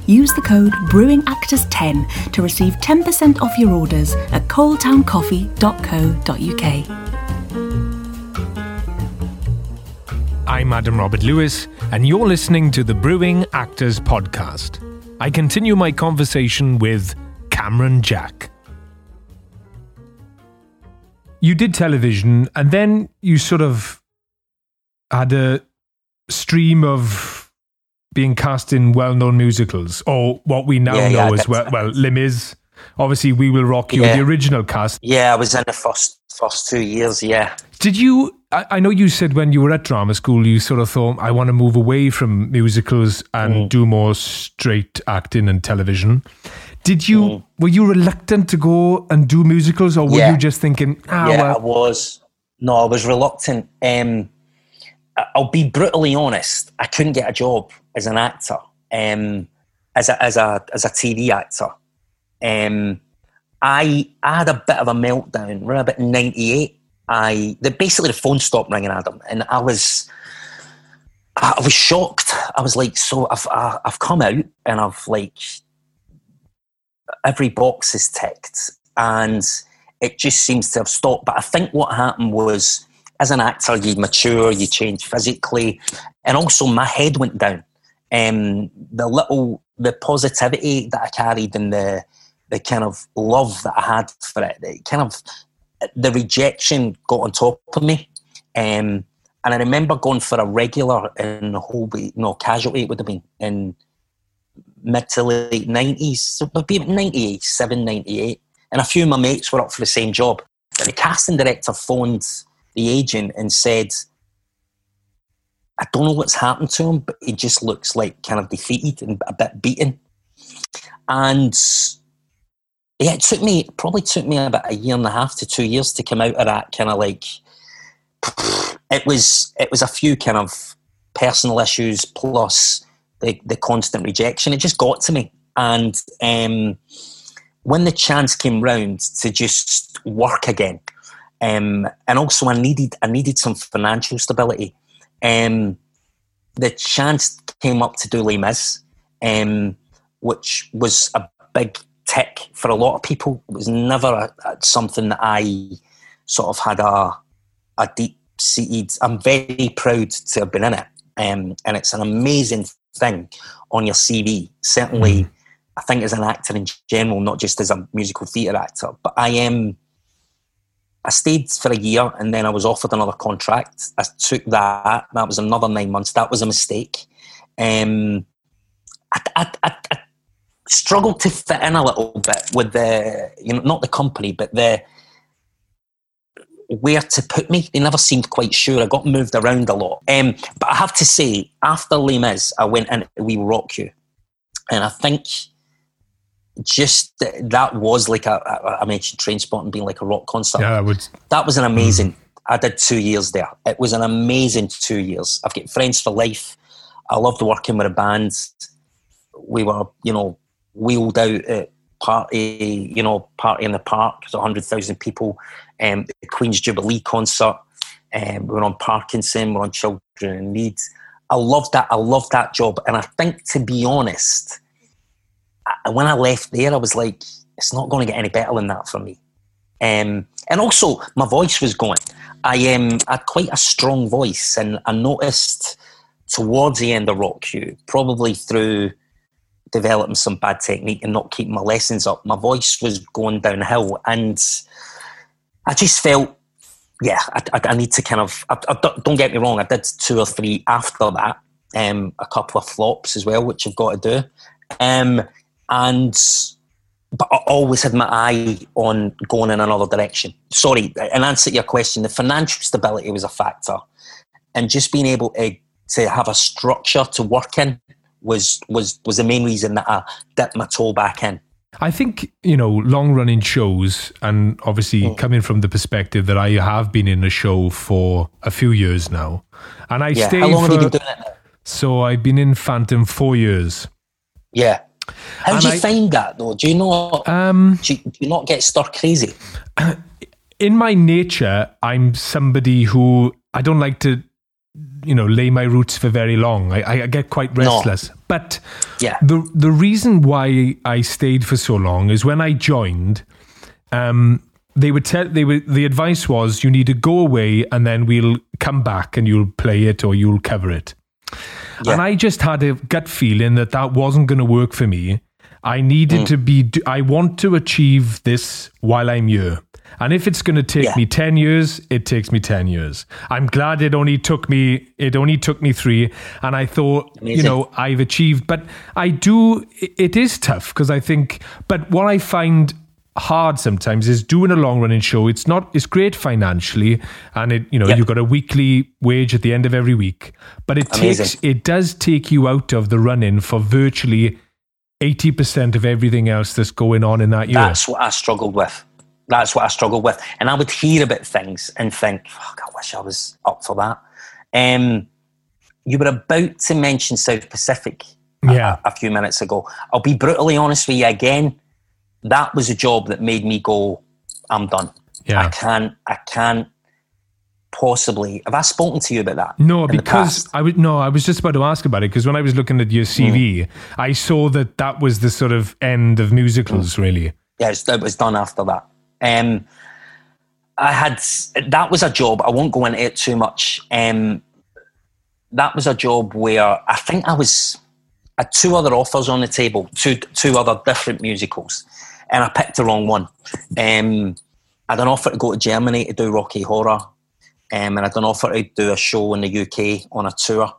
Use the code BrewingActors10 to receive 10% off your orders at coaltowncoffee.co.uk. I'm Adam Robert Lewis, and you're listening to the Brewing Actors Podcast. I continue my conversation with Cameron Jack. You did television, and then you sort of had a stream of being cast in well known musicals, or what we now yeah, know yeah, as well, well, Les Mis. Obviously, We Will Rock You, yeah. the original cast. Yeah, I was in the first first two years, yeah. Did you? I, I know you said when you were at drama school, you sort of thought, I want to move away from musicals and Mm. do more straight acting and television. Did you? Mm. Were you reluctant to go and do musicals, or were Yeah. you just thinking, ah, yeah, I was. No, I was reluctant. Um, I- I'll be brutally honest. I couldn't get a job as an actor, um, as a as a as a TV actor. Um, I I had a bit of a meltdown. Around about ninety eight. I the, basically the phone stopped ringing, Adam, and I was. I I was shocked. I was like, so I've I- I've come out and I've like every box is ticked, and it just seems to have stopped. But I think what happened was, as an actor, you mature, you change physically, and also my head went down. Um, the little, the positivity that I carried and the the kind of love that I had for it, it kind of the rejection got on top of me. Um, and I remember going for a regular in Holby, no, casualty it would have been in mid to late 90s, so would 97, 98. And a few of my mates were up for the same job. But the casting director phoned the agent and said, I don't know what's happened to him, but he just looks like kind of defeated and a bit beaten. And yeah, it took me, probably took me about a year and a half to two years to come out of that kind of like, it was, it was a few kind of personal issues plus the, the constant rejection. It just got to me. And um, when the chance came round to just work again, um, and also I needed I needed some financial stability. Um, the chance came up to do Les Mis, um, which was a big tick for a lot of people. It was never a, a- something that I sort of had a a deep seated. I'm very proud to have been in it, um, and it's an amazing thing on your CV. Certainly, I think as an actor in general, not just as a musical theatre actor. But I am. I stayed for a year and then I was offered another contract. I took that. That was another nine months. That was a mistake. Um, I, I, I, I struggled to fit in a little bit with the, you know, not the company, but the where to put me. They never seemed quite sure. I got moved around a lot. Um, but I have to say, after Les Mis, I went in We Will Rock You. And I think just th- that was like a, I mentioned Trainspotting being like a rock concert. yeah, I would. That was an amazing. I did two years there. It was an amazing two years. I've got friends for life. I loved working with a band. We were, you know, wheeled out at party, you know, party in the park. There's hundred thousand people. Um, the Queen's Jubilee concert. Um, we were on Parkinson. We are on Children in Need. I loved that. I loved that job. And I think, to be honest, I- when I left there, I was like, it's not going to get any better than that for me. Um, and also, my voice was going. I um, had quite a strong voice, and I noticed towards the end of Rock You, probably through developing some bad technique and not keeping my lessons up, my voice was going downhill, and I just felt, yeah, I, I, I need to kind of. I, don't get me wrong, I did two or three after that, um, a couple of flops as well, which I've got to do, um, and but I always had my eye on going in another direction. Sorry, in answer to your question, the financial stability was a factor, and just being able to to have a structure to work in was was was the main reason that I dipped my toe back in. I think, you know, long running shows, and obviously Mm. coming from the perspective that I have been in a show for a few years now. And I Yeah, stayed how long for, have you been doing it? Now? so I've been in Phantom four years. Yeah. How And do you I- find that though? Do you not Um, do, you, do you not get stir crazy? in my nature, I'm somebody who I don't like to, you know, lay my roots for very long. I, I get quite No. restless. But Yeah. the the reason why I stayed for so long is when I joined, um, they would tell they were the advice was you need to go away and then we'll come back and you'll play it or you'll cover it. Yeah. And I just had a gut feeling that that wasn't going to work for me. I needed Mm. to be. I want to achieve this while I'm here. And if it's going to take Yeah. me ten years, it takes me ten years. I'm glad it only took me. It only took me three. And I thought, you know, I've achieved. But I do. it- It is tough because I think. But what I find hard sometimes is doing a long running show. It's not it's great financially and it you know Yep. you've got a weekly wage at the end of every week. But it Amazing. takes it does take you out of the running for virtually eighty percent of everything else that's going on in that year. That's what I struggled with. That's what I struggled with. And I would hear about things and think, fuck, I wish I was up for that. Um, you were about to mention South Pacific Yeah. a, few minutes ago. I'll be brutally honest with you again. That was a job that made me go, I'm done. Yeah. I can't, I can't possibly. Have I spoken to you about that? No, because? I would no, I was just about to ask about it because when I was looking at your CV, Mm. I saw that that was the sort of end of musicals, Mm. really. yeah, it was done after that. Um, I had that was a job. I won't go into it too much. Um, that was a job where I think I was had two other offers on the table, two two other different musicals, and I picked the wrong one. Um, I had an offer to go to Germany to do Rocky Horror, um, and I had an offer to do a show in the UK on a tour.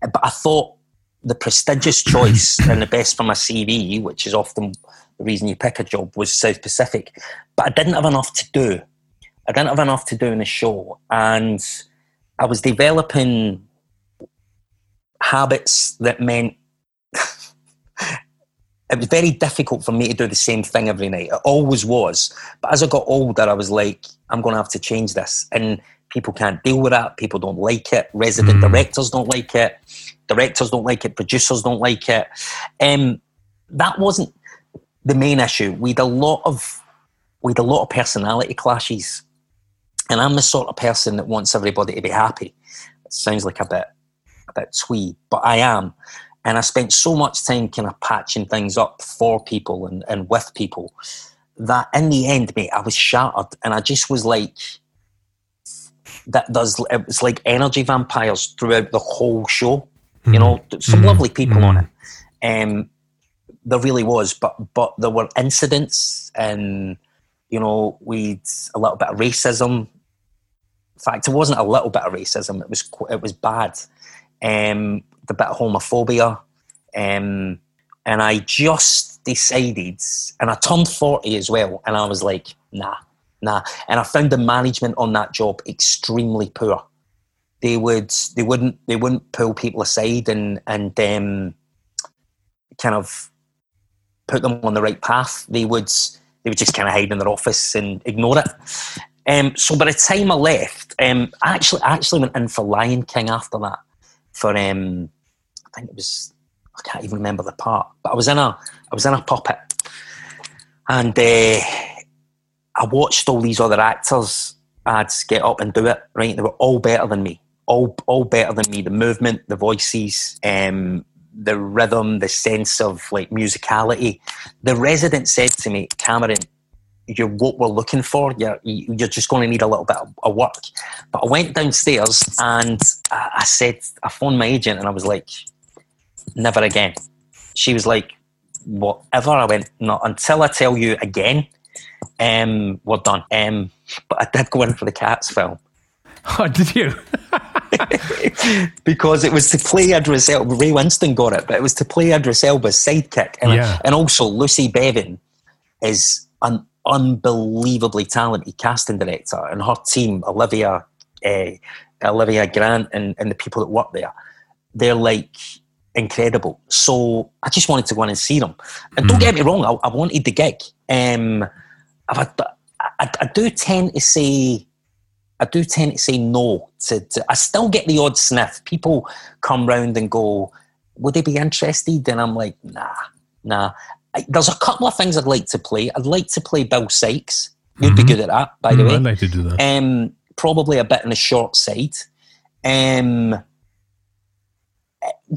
But I thought the prestigious choice and the best for my CV, which is often the reason you pick a job, was South Pacific. But I didn't have enough to do. I didn't have enough to do in the show, and I was developing habits that meant it was very difficult for me to do the same thing every night. It always was. But as I got older, I was like, I'm going to have to change this. And people can't deal with that. People don't like it. Resident directors don't like it. Directors don't like it. Producers don't like it. Um, that wasn't the main issue. We'd a lot of we'd a lot of personality clashes, and I'm the sort of person that wants everybody to be happy. It sounds like a bit a bit twee, but I am. And I spent so much time kind of patching things up for people and, and with people that in the end, mate, I was shattered. And I just was like, that does, it was like energy vampires throughout the whole show. You hmm. know, some hmm. lovely people on hmm. it. Um, there really was, but but there were incidents, and you know, we'd a little bit of racism. In fact, it wasn't a little bit of racism; it was it was bad. Um, the bit of homophobia, um, and I just decided, and I turned forty as well, and I was like, nah, nah. And I found the management on that job extremely poor. They would they wouldn't they wouldn't pull people aside and and um, kind of put them on the right path. They would they would just kind of hide in their office and ignore it. Um, so by the time I left, um, I actually I actually went in for Lion King after that. For um, I think it was I can't even remember the part, but I was in a I was in a puppet, and uh, I watched all these other actors ads get up and do it. Right, they were all better than me, all all better than me. The movement, the voices, um, the rhythm, the sense of like musicality. The resident said to me, Cameron, you're what we're looking for. You're you're just going to need a little bit of, of work. But I went downstairs and I, I said, I phoned my agent and I was like, never again. She was like, whatever. I went, not until I tell you again. Um, we're done. Um, but I did go in for the Cats film Oh, did you? because it was to play Idris Elba. Ray Winstone got it, but it was to play Idris Elba's sidekick, and Yeah. and also Lucy Bevan is an unbelievably talented casting director, and her team, Olivia, uh, Olivia Grant, and and the people that work there, they're like incredible. So I just wanted to go in and see them. And don't get me wrong, I, I wanted the gig. Um, I've I, I do tend to say. I do tend to say no to, to. I still get the odd sniff. People come round and go, "Would they be interested?" And I'm like, "Nah, nah." I, there's a couple of things I'd like to play. I'd like to play Bill Sikes. You'd be good at that, by the Mm, way. I'd like to do that. Um, probably a bit on the short side. Um, uh,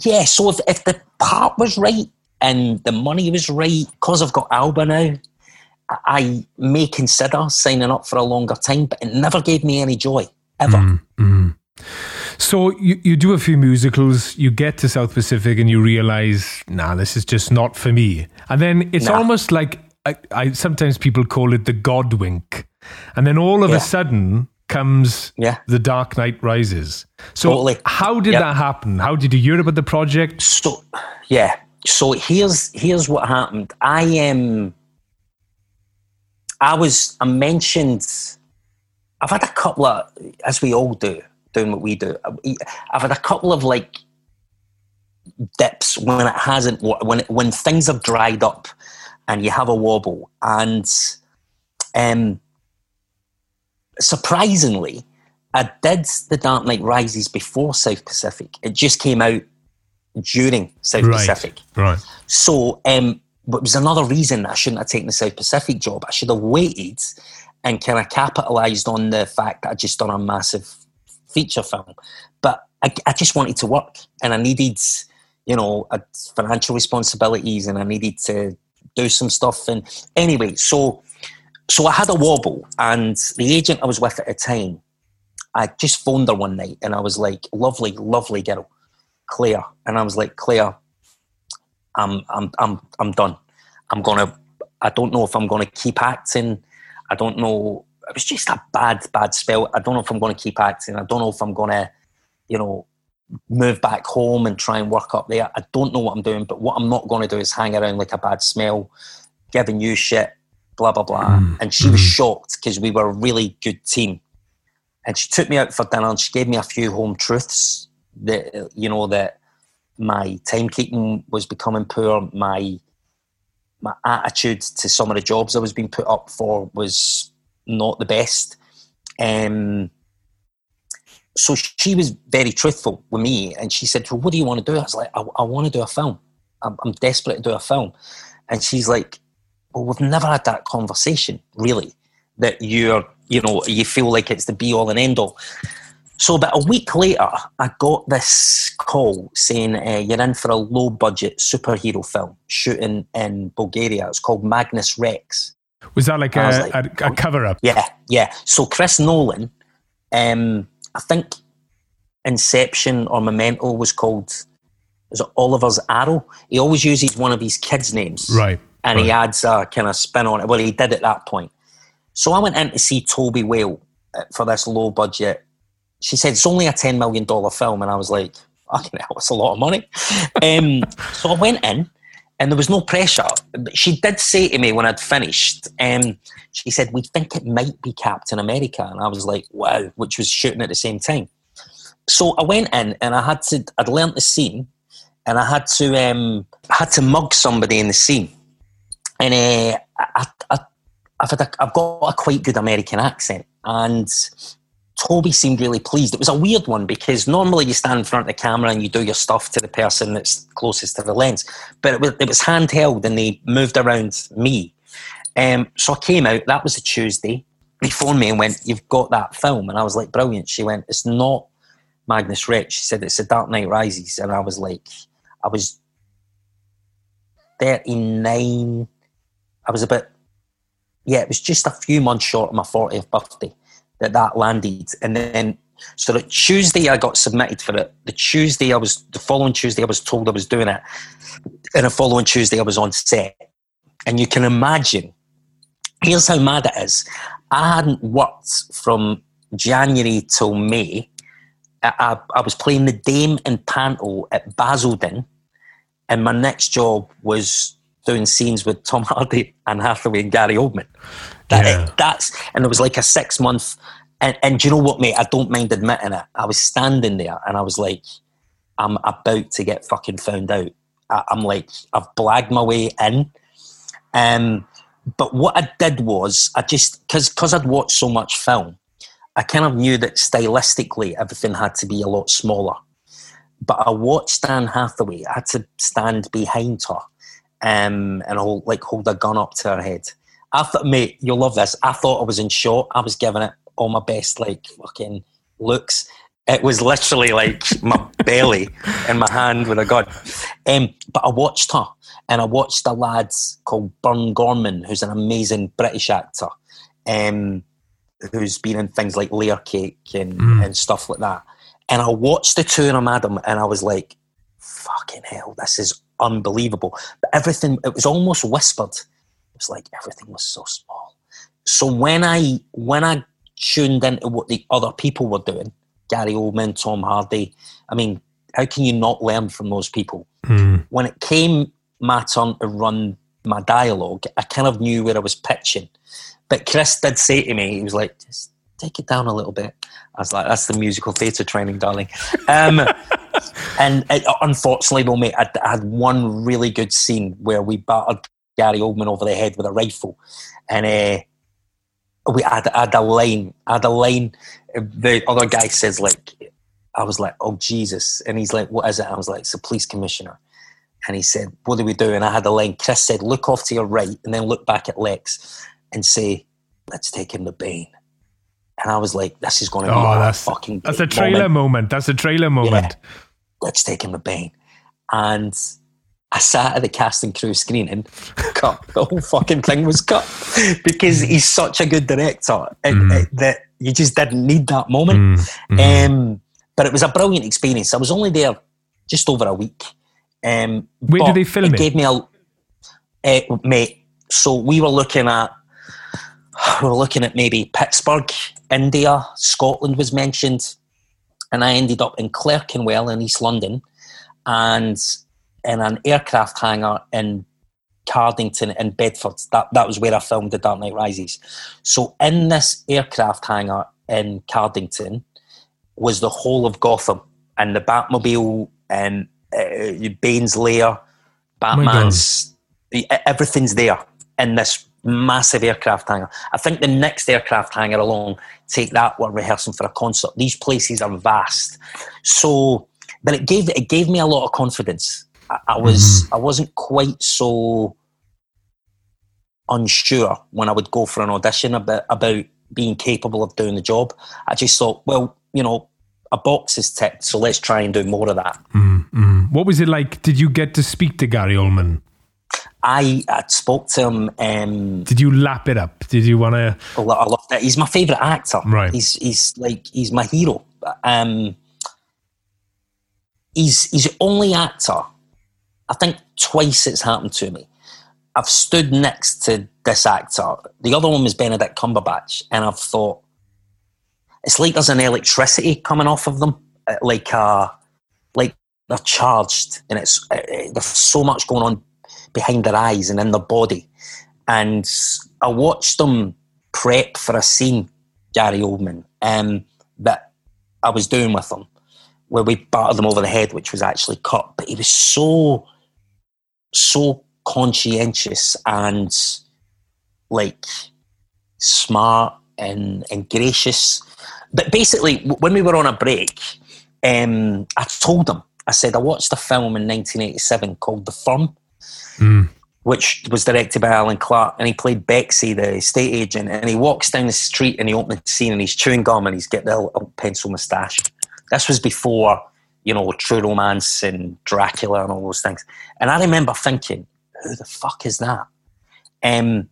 yeah, so if, if the part was right and the money was right, because I've got Alba now, I- may consider signing up for a longer time, but it never gave me any joy, ever. Mm, mm. So you, you do a few musicals, you get to South Pacific and you realize, nah, this is just not for me. And then it's Nah. almost like I, I sometimes people call it the God wink. And then all of Yeah. a sudden comes Yeah. The Dark Knight Rises. So Totally. how did Yep. that happen? How did you hear about the project? So, yeah. So here's here's what happened. I am. I was, I mentioned, I've had a couple of, as we all do, doing what we do, I've had a couple of like dips when it hasn't, when, when things have dried up and you have a wobble. And um, surprisingly, I did The Dark Knight Rises before South Pacific. It just came out during South right, Pacific. Right. So, um, but it was another reason I shouldn't have taken the South Pacific job. I should have waited and kind of capitalised on the fact that I'd just done a massive feature film. But I, I just wanted to work and I needed, you know, financial responsibilities and I needed to do some stuff. And anyway, so so I had a wobble, and the agent I was with at the time, I just phoned her one night, and I was like, "Lovely, lovely girl, Claire," and I was like, "Claire, I'm I'm I'm I'm done. I'm gonna. I don't know if I'm gonna keep acting. I don't know. It was just a bad bad spell. I don't know if I'm gonna keep acting. I don't know if I'm gonna, you know." move back home and try and work up there. I don't know what I'm doing, but what I'm not going to do is hang around like a bad smell, giving you shit, blah blah blah. Mm. And she was mm-hmm. shocked because we were a really good team. And she took me out for dinner and she gave me a few home truths that you know that my timekeeping was becoming poor, my my attitude to some of the jobs I was being put up for was not the best. Um, so she was very truthful with me and she said, well, what do you want to do? I was like, I, I want to do a film. I'm, I'm desperate to do a film. And she's like, well, we've never had that conversation, really, that you're, you know, you feel like it's the be all and end all. So about a week later, I got this call saying uh, you're in for a low budget superhero film shooting in Bulgaria. It's called Magnus Rex. Was that like, a, like a, a, cover up? Yeah, yeah. So Chris Nolan, um, I think Inception or Memento was called was Oliver's Arrow. He always uses one of his kids' names. Right and right. he adds a kind of spin on it. Well, he did at that point. So I went in to see Toby Whale uh, for this low budget. She said it's only a ten million dollar film, and I was like, "Fucking hell, it's a lot of money." um, so I went in, and there was no pressure. She did say to me when I'd finished, um, she said, "We think it might be Captain America," and I was like, "Wow!" Which was shooting at the same time. So I went in, and I had to. I'd learnt the scene, and I had to. Um, I had to mug somebody in the scene and uh, I, I, I've, had a, I've got a quite good American accent, and Toby seemed really pleased. It was a weird one because normally you stand in front of the camera and you do your stuff to the person that's closest to the lens, but it was, it was handheld and they moved around me. Um, so I came out. That was a Tuesday. They phoned me and went, "You've got that film," and I was like, "Brilliant." She went, "It's not Magnus Rex." She said, "It's The Dark Knight Rises," and I was like, "I was thirty nine I was about, yeah, it was just a few months short of my 40th birthday that that landed. And then, so the Tuesday I got submitted for it. The Tuesday I was, the following Tuesday I was told I was doing it. And the following Tuesday I was on set. And you can imagine, here's how mad it is. I hadn't worked from January till May. I, I, I was playing the Dame in Panto at Basildon. And my next job was doing scenes with Tom Hardy and Hathaway and Gary Oldman. That, yeah. it, that's and it was like a six month. And, and do you know what, mate? I don't mind admitting it. I was standing there and I was like, I'm about to get fucking found out. I, am like, I've blagged my way in. Um, but what I did was, I just because because I'd watched so much film, I kind of knew that stylistically everything had to be a lot smaller. But I watched Anne Hathaway. I had to stand behind her um, and hold, like hold a gun up to her head. I thought, mate, you'll love this. I thought I was in shot. I was giving it all my best, like fucking looks. It was literally like my belly in my hand with a gun. Um, but I watched her, and I watched a lad called Burn Gorman, who's an amazing British actor, um, who's been in things like Layer Cake and, mm. and stuff like that. And I watched the two of them, Adam, and I was like, fucking hell, this is unbelievable. But everything, it was almost whispered. Was like everything was so small. So when I when I tuned into what the other people were doing, Gary Oldman, Tom Hardy, I mean, how can you not learn from those people? Mm. When it came my turn to run my dialogue, I kind of knew where I was pitching. But Chris did say to me, he was like, just take it down a little bit. I was like, that's the musical theatre training, darling. Um, and it, unfortunately, though, mate, I, I, had one really good scene where we battered Gary Oldman over the head with a rifle. And uh, we had, had a line, had a line. The other guy says, like, I was like, oh, Jesus. And he's like, what is it? I was like, it's a police commissioner. And he said, what do we do? And I had a line. Chris said, look off to your right and then look back at Lex and say, let's take him to Bane. And I was like, this is going to be oh, that's, fucking That's a trailer moment. moment. That's a trailer moment. Yeah. Let's take him to Bane. And I sat at the casting crew screening, cut. The whole fucking thing was cut because he's such a good director mm. that you just didn't need that moment. Mm. Um, but it was a brilliant experience. I was only there just over a week. Um, Where did they film it? It gave me a uh, mate. So we were looking at we were looking at maybe Pittsburgh, India, Scotland was mentioned, and I ended up in Clerkenwell in East London, and in an aircraft hangar in Cardington in Bedford. That that was where I filmed The Dark Knight Rises. So in this aircraft hangar in Cardington, was the whole of Gotham and the Batmobile and uh, Bane's lair, Batman's, everything's there in this massive aircraft hangar. I think the next aircraft hangar along, take that one rehearsing for a concert. These places are vast. So, but it gave it gave me a lot of confidence. I, I was mm. I wasn't quite so unsure when I would go for an audition about about being capable of doing the job. I just thought, well, you know, a box is ticked, so let's try and do more of that. Mm-hmm. What was it like? Did you get to speak to Gary Oldman? I, I spoke to him. Um, Did you lap it up? Did you want to? I loved it. He's my favourite actor. Right. He's he's like he's my hero. Um, he's he's the only actor. I think twice it's happened to me. I've stood next to this actor. The other one was Benedict Cumberbatch, and I've thought, it's like there's an electricity coming off of them, uh, like uh, like they're charged, and it's uh, there's so much going on behind their eyes and in their body. And I watched them prep for a scene, Gary Oldman, um, that I was doing with them, where we battered them over the head, which was actually cut. But he was so, so conscientious and like smart and, and gracious but basically, when we were on a break, um, I told him, I said, I watched a film in 1987 called The Firm, mm. which was directed by Alan Clarke, and he played Bexy, the estate agent. And he walks down the street in the opening scene and he's chewing gum and he's got the little pencil moustache. This was before, you know, True Romance and Dracula and all those things. And I remember thinking, who the fuck is that? Um,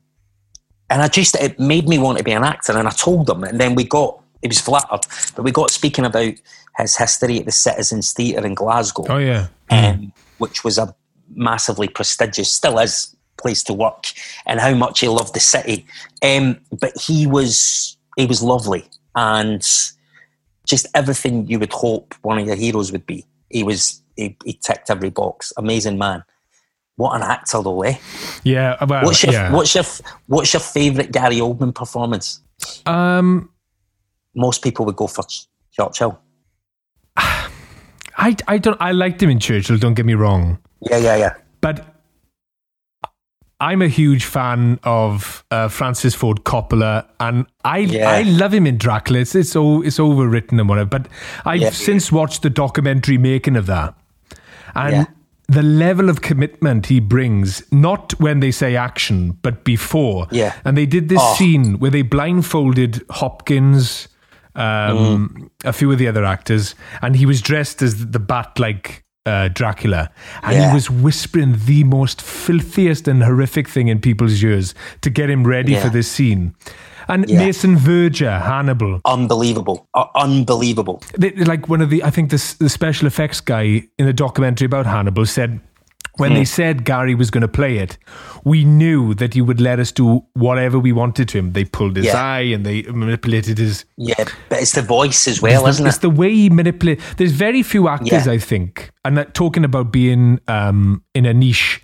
and I just, it made me want to be an actor. And I told them, and then we got he was flattered. But we got speaking about his history at the Citizens Theatre in Glasgow. Oh yeah, um, which was a massively prestigious, still is place to work, and how much he loved the city. Um, but he was he was lovely and just everything you would hope one of your heroes would be. He was he, he ticked every box. Amazing man. What an actor, though, eh? Yeah. Well, what's your yeah. what's your what's your favourite Gary Oldman performance? Um, most people would go for Churchill. I, I don't I liked him in Churchill. Don't get me wrong. Yeah, yeah, yeah. But I'm a huge fan of uh, Francis Ford Coppola, and I yeah. I love him in Dracula. It's it's, it's overwritten and whatever. But I've yeah. since watched the documentary making of that, and yeah. the level of commitment he brings, not when they say action, but before. Yeah. And they did this oh. scene where they blindfolded Hopkins um, mm. a few of the other actors, and he was dressed as the bat like uh, Dracula, and yeah. he was whispering the most filthiest and horrific thing in people's ears to get him ready yeah. for this scene. And yeah. Mason Verger, Hannibal, unbelievable, uh, unbelievable. They, like one of the, I think the, the special effects guy in the documentary about Hannibal said when mm. they hmm. said Gary was going to play it, we knew that he would let us do whatever we wanted to him. They pulled his yeah. eye and they manipulated his. Yeah, but it's the voice as well, isn't the, it? It's the way he manipulates. There's very few actors, yeah. I think, and that, talking about being um, in a niche.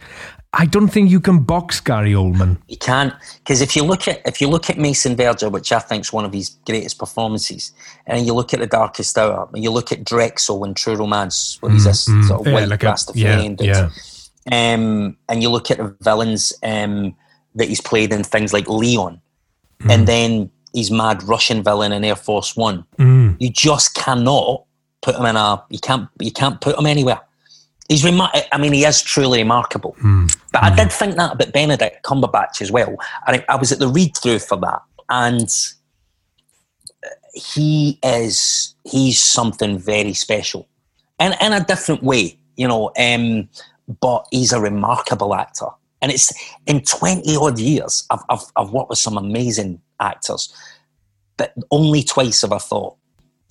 I don't think you can box Gary Oldman. You can't because if you look at if you look at Mason Verger, which I think is one of his greatest performances, and you look at The Darkest Hour, and you look at Drexl in True Romance, where he's this Mm, sort of yeah, white like Rastafarian yeah, dude. Um, and you look at the villains um, that he's played in things like Leon, Mm. and then he's mad Russian villain in Air Force One. Mm. You just cannot put him in a. You can't. You can't put him anywhere. He's remar- I mean, he is truly remarkable. Hmm. But I hmm. did think that about Benedict Cumberbatch as well. And I, I was at the read through for that, and uh, he is he's something very special, and in a different way, you know. Um, but he's a remarkable actor, and it's in twenty odd years. I've I've, I've worked with some amazing actors, but only twice have I thought.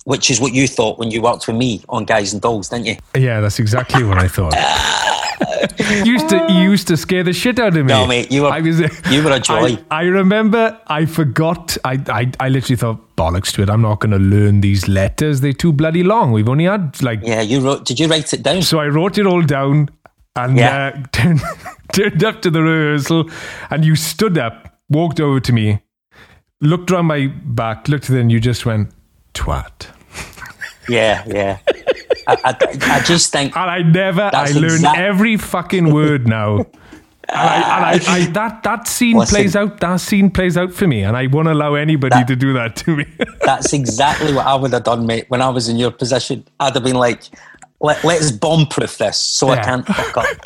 Which is what you thought when you worked with me on Guys and Dolls, didn't you? Yeah, that's exactly what I thought. you used to you used to scare the shit out of me. No, mate, you were- I was, you were a joy. I, I remember I forgot. I, I I literally thought bollocks to it. I'm not going to learn these letters. They're too bloody long. We've only had like Yeah, you wrote. Did you write it down? So I wrote it all down and Yeah. uh, turned, turned up to the rehearsal, and you stood up, walked over to me, looked around my back, looked at it, and you just went, twat. Yeah, yeah. I, I, I just think And I never, I learned exact- every fucking word now. And, I, and I, I, that that scene Listen. plays out. That scene plays out for me, and I won't allow anybody That- to do that to me. that's exactly what I would have done, mate. When I was in your position, I'd have been like, Let, "Let's bomb-proof this, so I can't fuck up."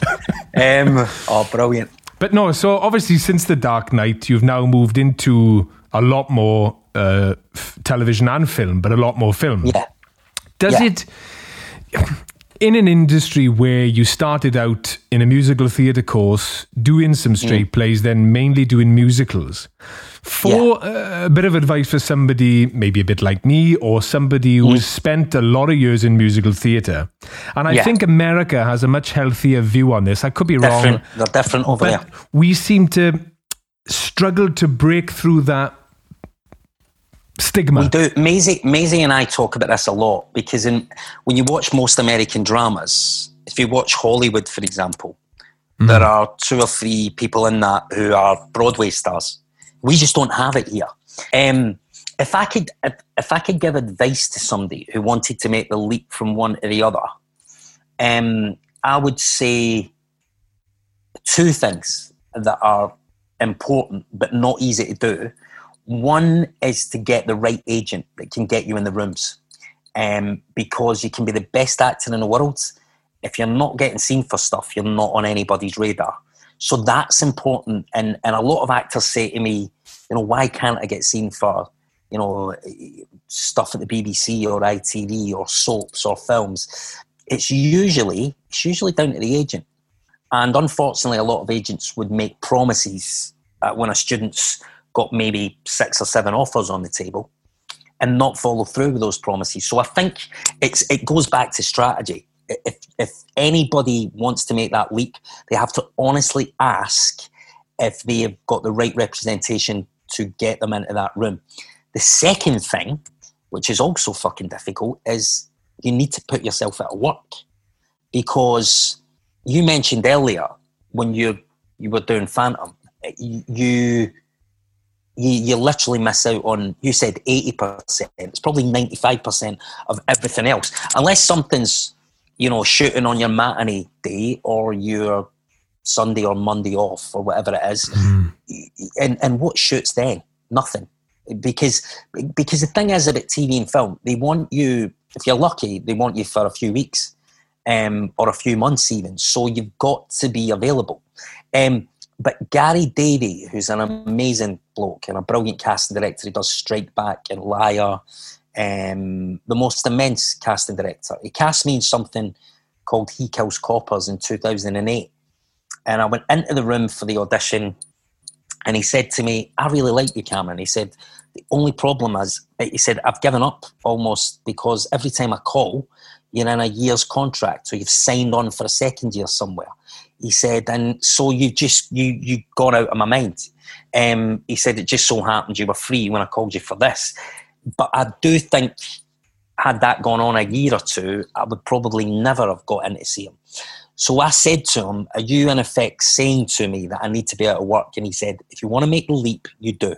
Um, oh, brilliant! But no, so obviously since the Dark Knight, you've now moved into a lot more uh, f- television and film, but a lot more film. Yeah, Does Yeah. it in an industry where you started out in a musical theatre course, doing some straight plays, then mainly doing musicals? For uh, a bit of advice for somebody, maybe a bit like me, or somebody who's spent a lot of years in musical theatre, and I Yeah. think America has a much healthier view on this. I could be wrong. They're different over there. we seem to struggle to break through that stigma. We do. Maisie, Maisie and I talk about this a lot because in when you watch most American dramas, if you watch Hollywood, for example, there are two or three people in that who are Broadway stars. We just don't have it here. Um, if I could, if, if I could give advice to somebody who wanted to make the leap from one to the other, um, I would say two things that are important but not easy to do. One is to get the right agent that can get you in the rooms, um, because you can be the best actor in the world. If you're not getting seen for stuff, you're not on anybody's radar. So that's important. And and a lot of actors say to me, you know, why can't I get seen for, you know, stuff at the BBC or ITV or soaps or films? It's usually it's usually down to the agent. And unfortunately, a lot of agents would make promises uh, when a student's got maybe six or seven offers on the table and not follow through with those promises. So I think it's it goes back to strategy. If if anybody wants to make that leap, they have to honestly ask if they have got the right representation to get them into that room. The second thing, which is also fucking difficult, is you need to put yourself at work because you mentioned earlier when you you were doing Phantom, you you you literally miss out on. You said eighty percent. It's probably ninety five percent of everything else, unless something's you know shooting on your matinee day or your Sunday or Monday off or whatever it is. And and what shoots then? Nothing. Because because the thing is about TV and film, they want you. If you're lucky, they want you for a few weeks um, or a few months even. So you've got to be available. Um, but Gary Davy, who's an amazing bloke and a brilliant casting director, he does Strike Back and Liar, um, the most immense casting director. He cast me in something called He Kills Coppers in 2008. And I went into the room for the audition and he said to me, I really like you, Cameron. He said, the only problem is, he said, I've given up almost because every time I call, you're in a year's contract, so you've signed on for a second year somewhere. He said, and so you just you you gone out of my mind. Um, he said it just so happened you were free when I called you for this, but I do think had that gone on a year or two, I would probably never have got in to see him. So I said to him, Are you in effect saying to me that I need to be out of work? And he said, If you want to make the leap, you do.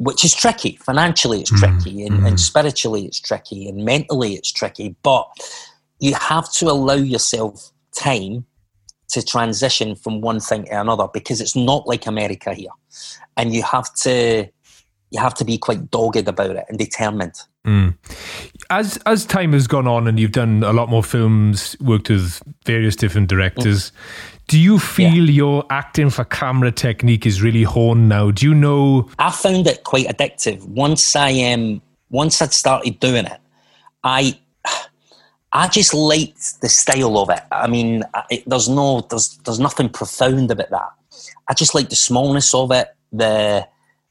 Which is tricky. Financially, it's Mm, tricky, and, mm. and spiritually, it's tricky, and mentally, it's tricky. But you have to allow yourself time to transition from one thing to another because it's not like America here. And you have to you have to be quite dogged about it and determined. Mm. As as time has gone on and you've done a lot more films, worked with various different directors, do you feel your acting for camera technique is really honed now? Do you know? I found it quite addictive. Once I um, once I'd started doing it, I I just liked the style of it. I mean, it, there's no there's there's nothing profound about that. I just like the smallness of it, the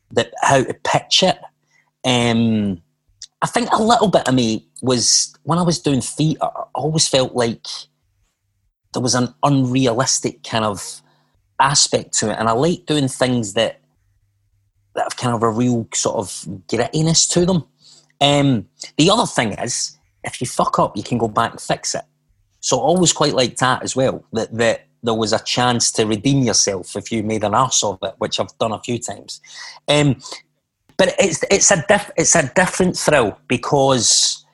the how to pitch it. Um, I think a little bit of me was when I was doing theatre. I always felt like there was an unrealistic kind of aspect to it, and I like doing things that that have kind of a real sort of grittiness to them. Um, the other thing is, if you fuck up, you can go back and fix it. So I always quite liked that as well. That that there was a chance to redeem yourself if you made an arse of it, which I've done a few times. Um, but it's it's a diff, it's a different thrill because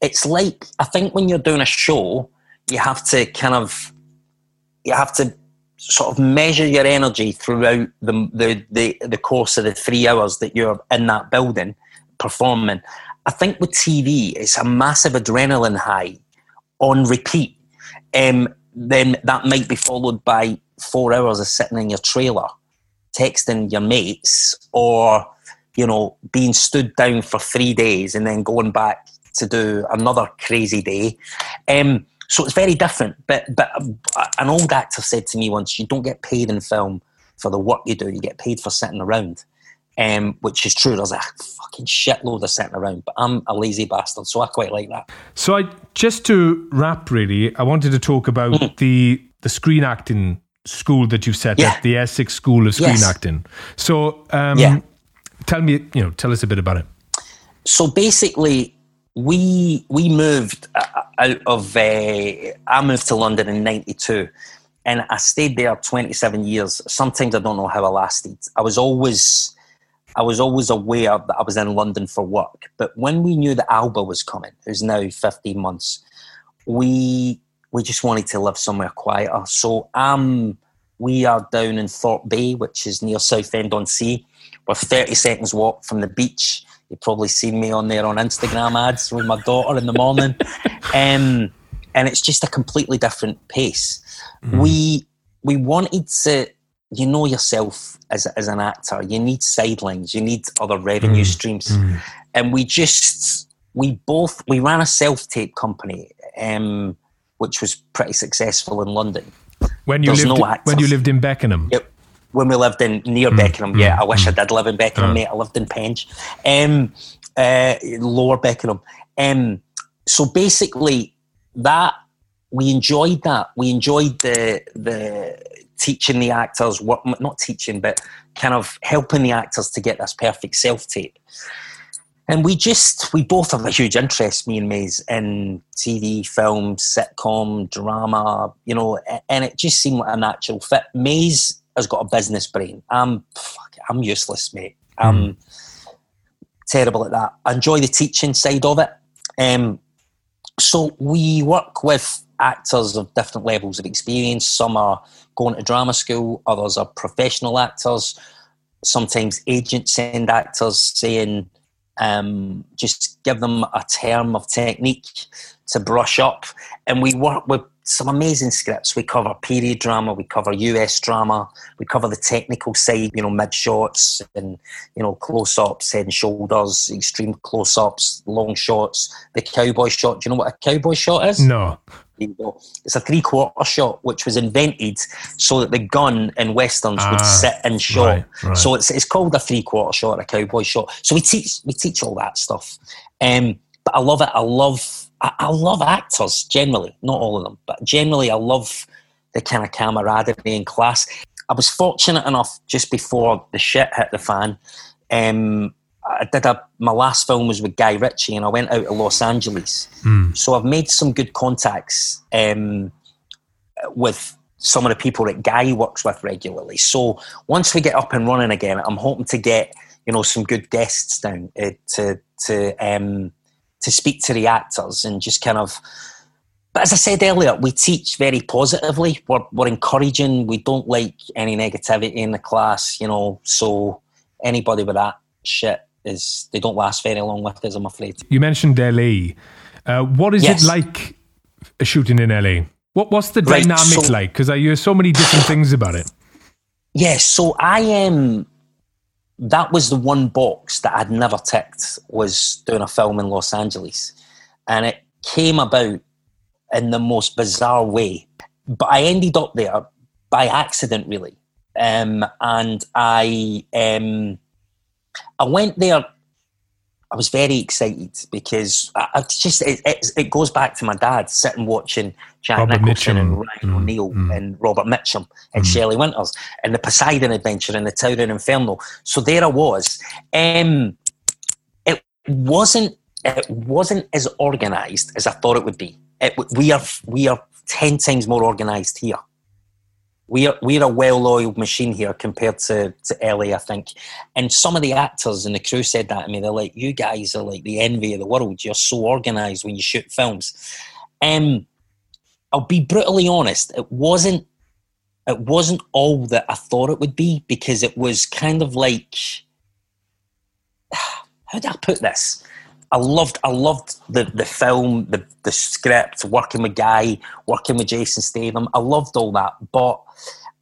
it's like I think when you're doing a show, you have to kind of you have to sort of measure your energy throughout the the the, the course of the three hours that you're in that building performing. I think with TV, it's a massive adrenaline high on repeat. Um, then that might be followed by four hours of sitting in your trailer, texting your mates, or you know being stood down for three days and then going back to do another crazy day. Um, so it's very different. But but an old actor said to me once, "You don't get paid in film for the work you do. You get paid for sitting around." Um, which is true. There's a fucking shitload of sitting around, but I'm a lazy bastard, so I quite like that. So I just to wrap, really, I wanted to talk about the the screen acting school that you've set Yeah. up, the Essex School of Screen Yes. Acting. So um, Yeah. tell me, you know, tell us a bit about it. so basically we we moved uh, out of uh, I moved to London in '92, and I stayed there 27 years. Sometimes I don't know how I lasted. I was always I was always aware that I was in London for work, but when we knew that Alba was coming, who's now 15 months, we we just wanted to live somewhere quieter. So um, we are down in Thorpe Bay, which is near Southend on Sea. We're 30 seconds walk from the beach. You've probably seen me on there on Instagram ads with my daughter in the morning. Um, and it's just a completely different pace. We we wanted to, you know yourself as, as an actor, you need sidelines, you need other revenue streams. And we just, we both, we ran a self-tape company, um, which was pretty successful in London. When you There's lived no when you lived in Beckenham. Yep. When we lived in near Beckenham, yeah, I wish I did live in Beckenham, Uh. mate. I lived in Penge, um, uh, lower Beckenham. Um, so basically, that we enjoyed that. We enjoyed the the teaching the actors, what not teaching, but kind of helping the actors to get this perfect self tape. And we just, we both have a huge interest, me and Maze, in TV, film, sitcom, drama, you know, and it just seemed like a natural fit. Maze has got a business brain. I'm, fuck, I'm useless, mate. I'm terrible at that. I enjoy the teaching side of it. Um, so we work with actors of different levels of experience. Some are going to drama school, others are professional actors. Sometimes agents send actors saying, um, just give them a term of technique to brush up. And we work with some amazing scripts. We cover period drama, we cover US drama, we cover the technical side, you know, mid shots and, you know, close ups, head and shoulders, extreme close ups, long shots, the cowboy shot. Do you know what a cowboy shot is? No. There you go. It's a three quarter shot, which was invented so that the gun in westerns Ah, would sit in shot. right, right. So it's it's called a three quarter shot, a cowboy shot. So we teach we teach all that stuff. Um, but I love it. I love I, I love actors generally, not all of them, but generally I love the kind of camaraderie in class. I was fortunate enough just before the shit hit the fan. Um, I did a my last film was with Guy Ritchie, and I went out to Los Angeles. So I've made some good contacts um, with some of the people that Guy works with regularly. So once we get up and running again, I'm hoping to get you know some good guests down uh, to to um, to speak to the actors and just kind of. But as I said earlier, we teach very positively. We're, we're encouraging. We don't like any negativity in the class, you know. So anybody with that shit is they don't last very long with us. I'm afraid. You mentioned LA. Uh, what is yes. it like shooting in LA? What what's the right, dynamic so, like? Because I hear so many different things about it. Yes, so I am. Um, that was the one box that I'd never ticked was doing a film in Los Angeles, and it came about in the most bizarre way. But I ended up there by accident, really, um, and I um, I went there I was very excited because I, I just it, it, it, goes back to my dad sitting watching Jack Robert Nicholson Mitchum. and Ryan mm, O'Neal mm. and Robert Mitchum and mm. Shelley Winters and the Poseidon Adventure and the Towering Inferno. So there I was. Um, it wasn't it wasn't as organised as I thought it would be. It, we are we are ten times more organised here we're we're a well-oiled machine here compared to, to LA, I think. And some of the actors and the crew said that to me. They're like, "You guys are like the envy of the world. You're so organised when you shoot films." Um, I'll be brutally honest. It wasn't. It wasn't all that I thought it would be because it was kind of like. How do I put this? I loved I loved the the film, the the script, working with Guy, working with Jason Statham. I loved all that, but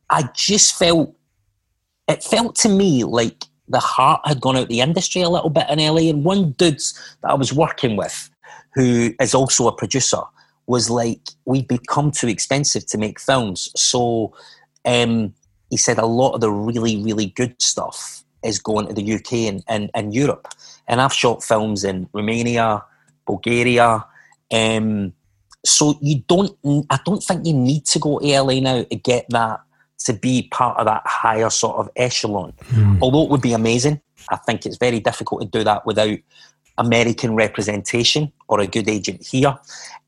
I just felt it felt to me like the heart had gone out the industry a little bit in LA. And one dude that I was working with, who is also a producer, was like, "We've become too expensive to make films." So um, he said a lot of the really really good stuff is going to the UK and, and, and Europe. And I've shot films in Romania, Bulgaria. Um, so you don't, I don't think you need to go to LA now to get that, to be part of that higher sort of echelon. Mm. Although it would be amazing, I think it's very difficult to do that without American representation or a good agent here.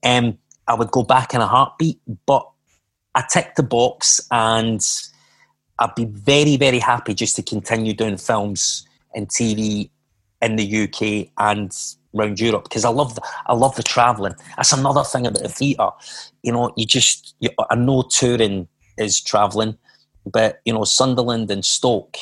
Um, I would go back in a heartbeat, but I ticked the box and I'd be very, very happy just to continue doing films and TV in the UK and around Europe because I love the, I love the travelling. That's another thing about the theatre. You know, you just you, I know touring is travelling, but you know Sunderland and Stoke,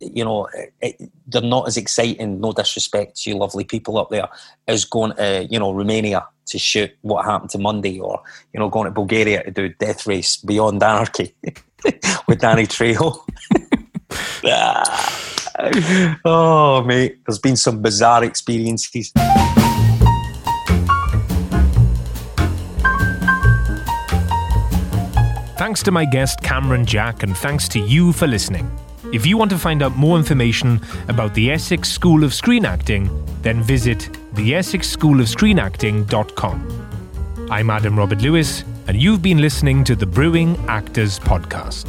you know, it, they're not as exciting. No disrespect to you, lovely people up there, as going to you know Romania to shoot what happened to Monday, or you know going to Bulgaria to do Death Race Beyond Anarchy. with Danny Trejo. Ah. oh, mate, there's been some bizarre experiences. Thanks to my guest Cameron Jack, and thanks to you for listening. If you want to find out more information about the Essex School of Screen Acting, then visit theessexschoolofscreenacting.com. I'm Adam Robert Lewis, and you've been listening to the Brewing Actors Podcast.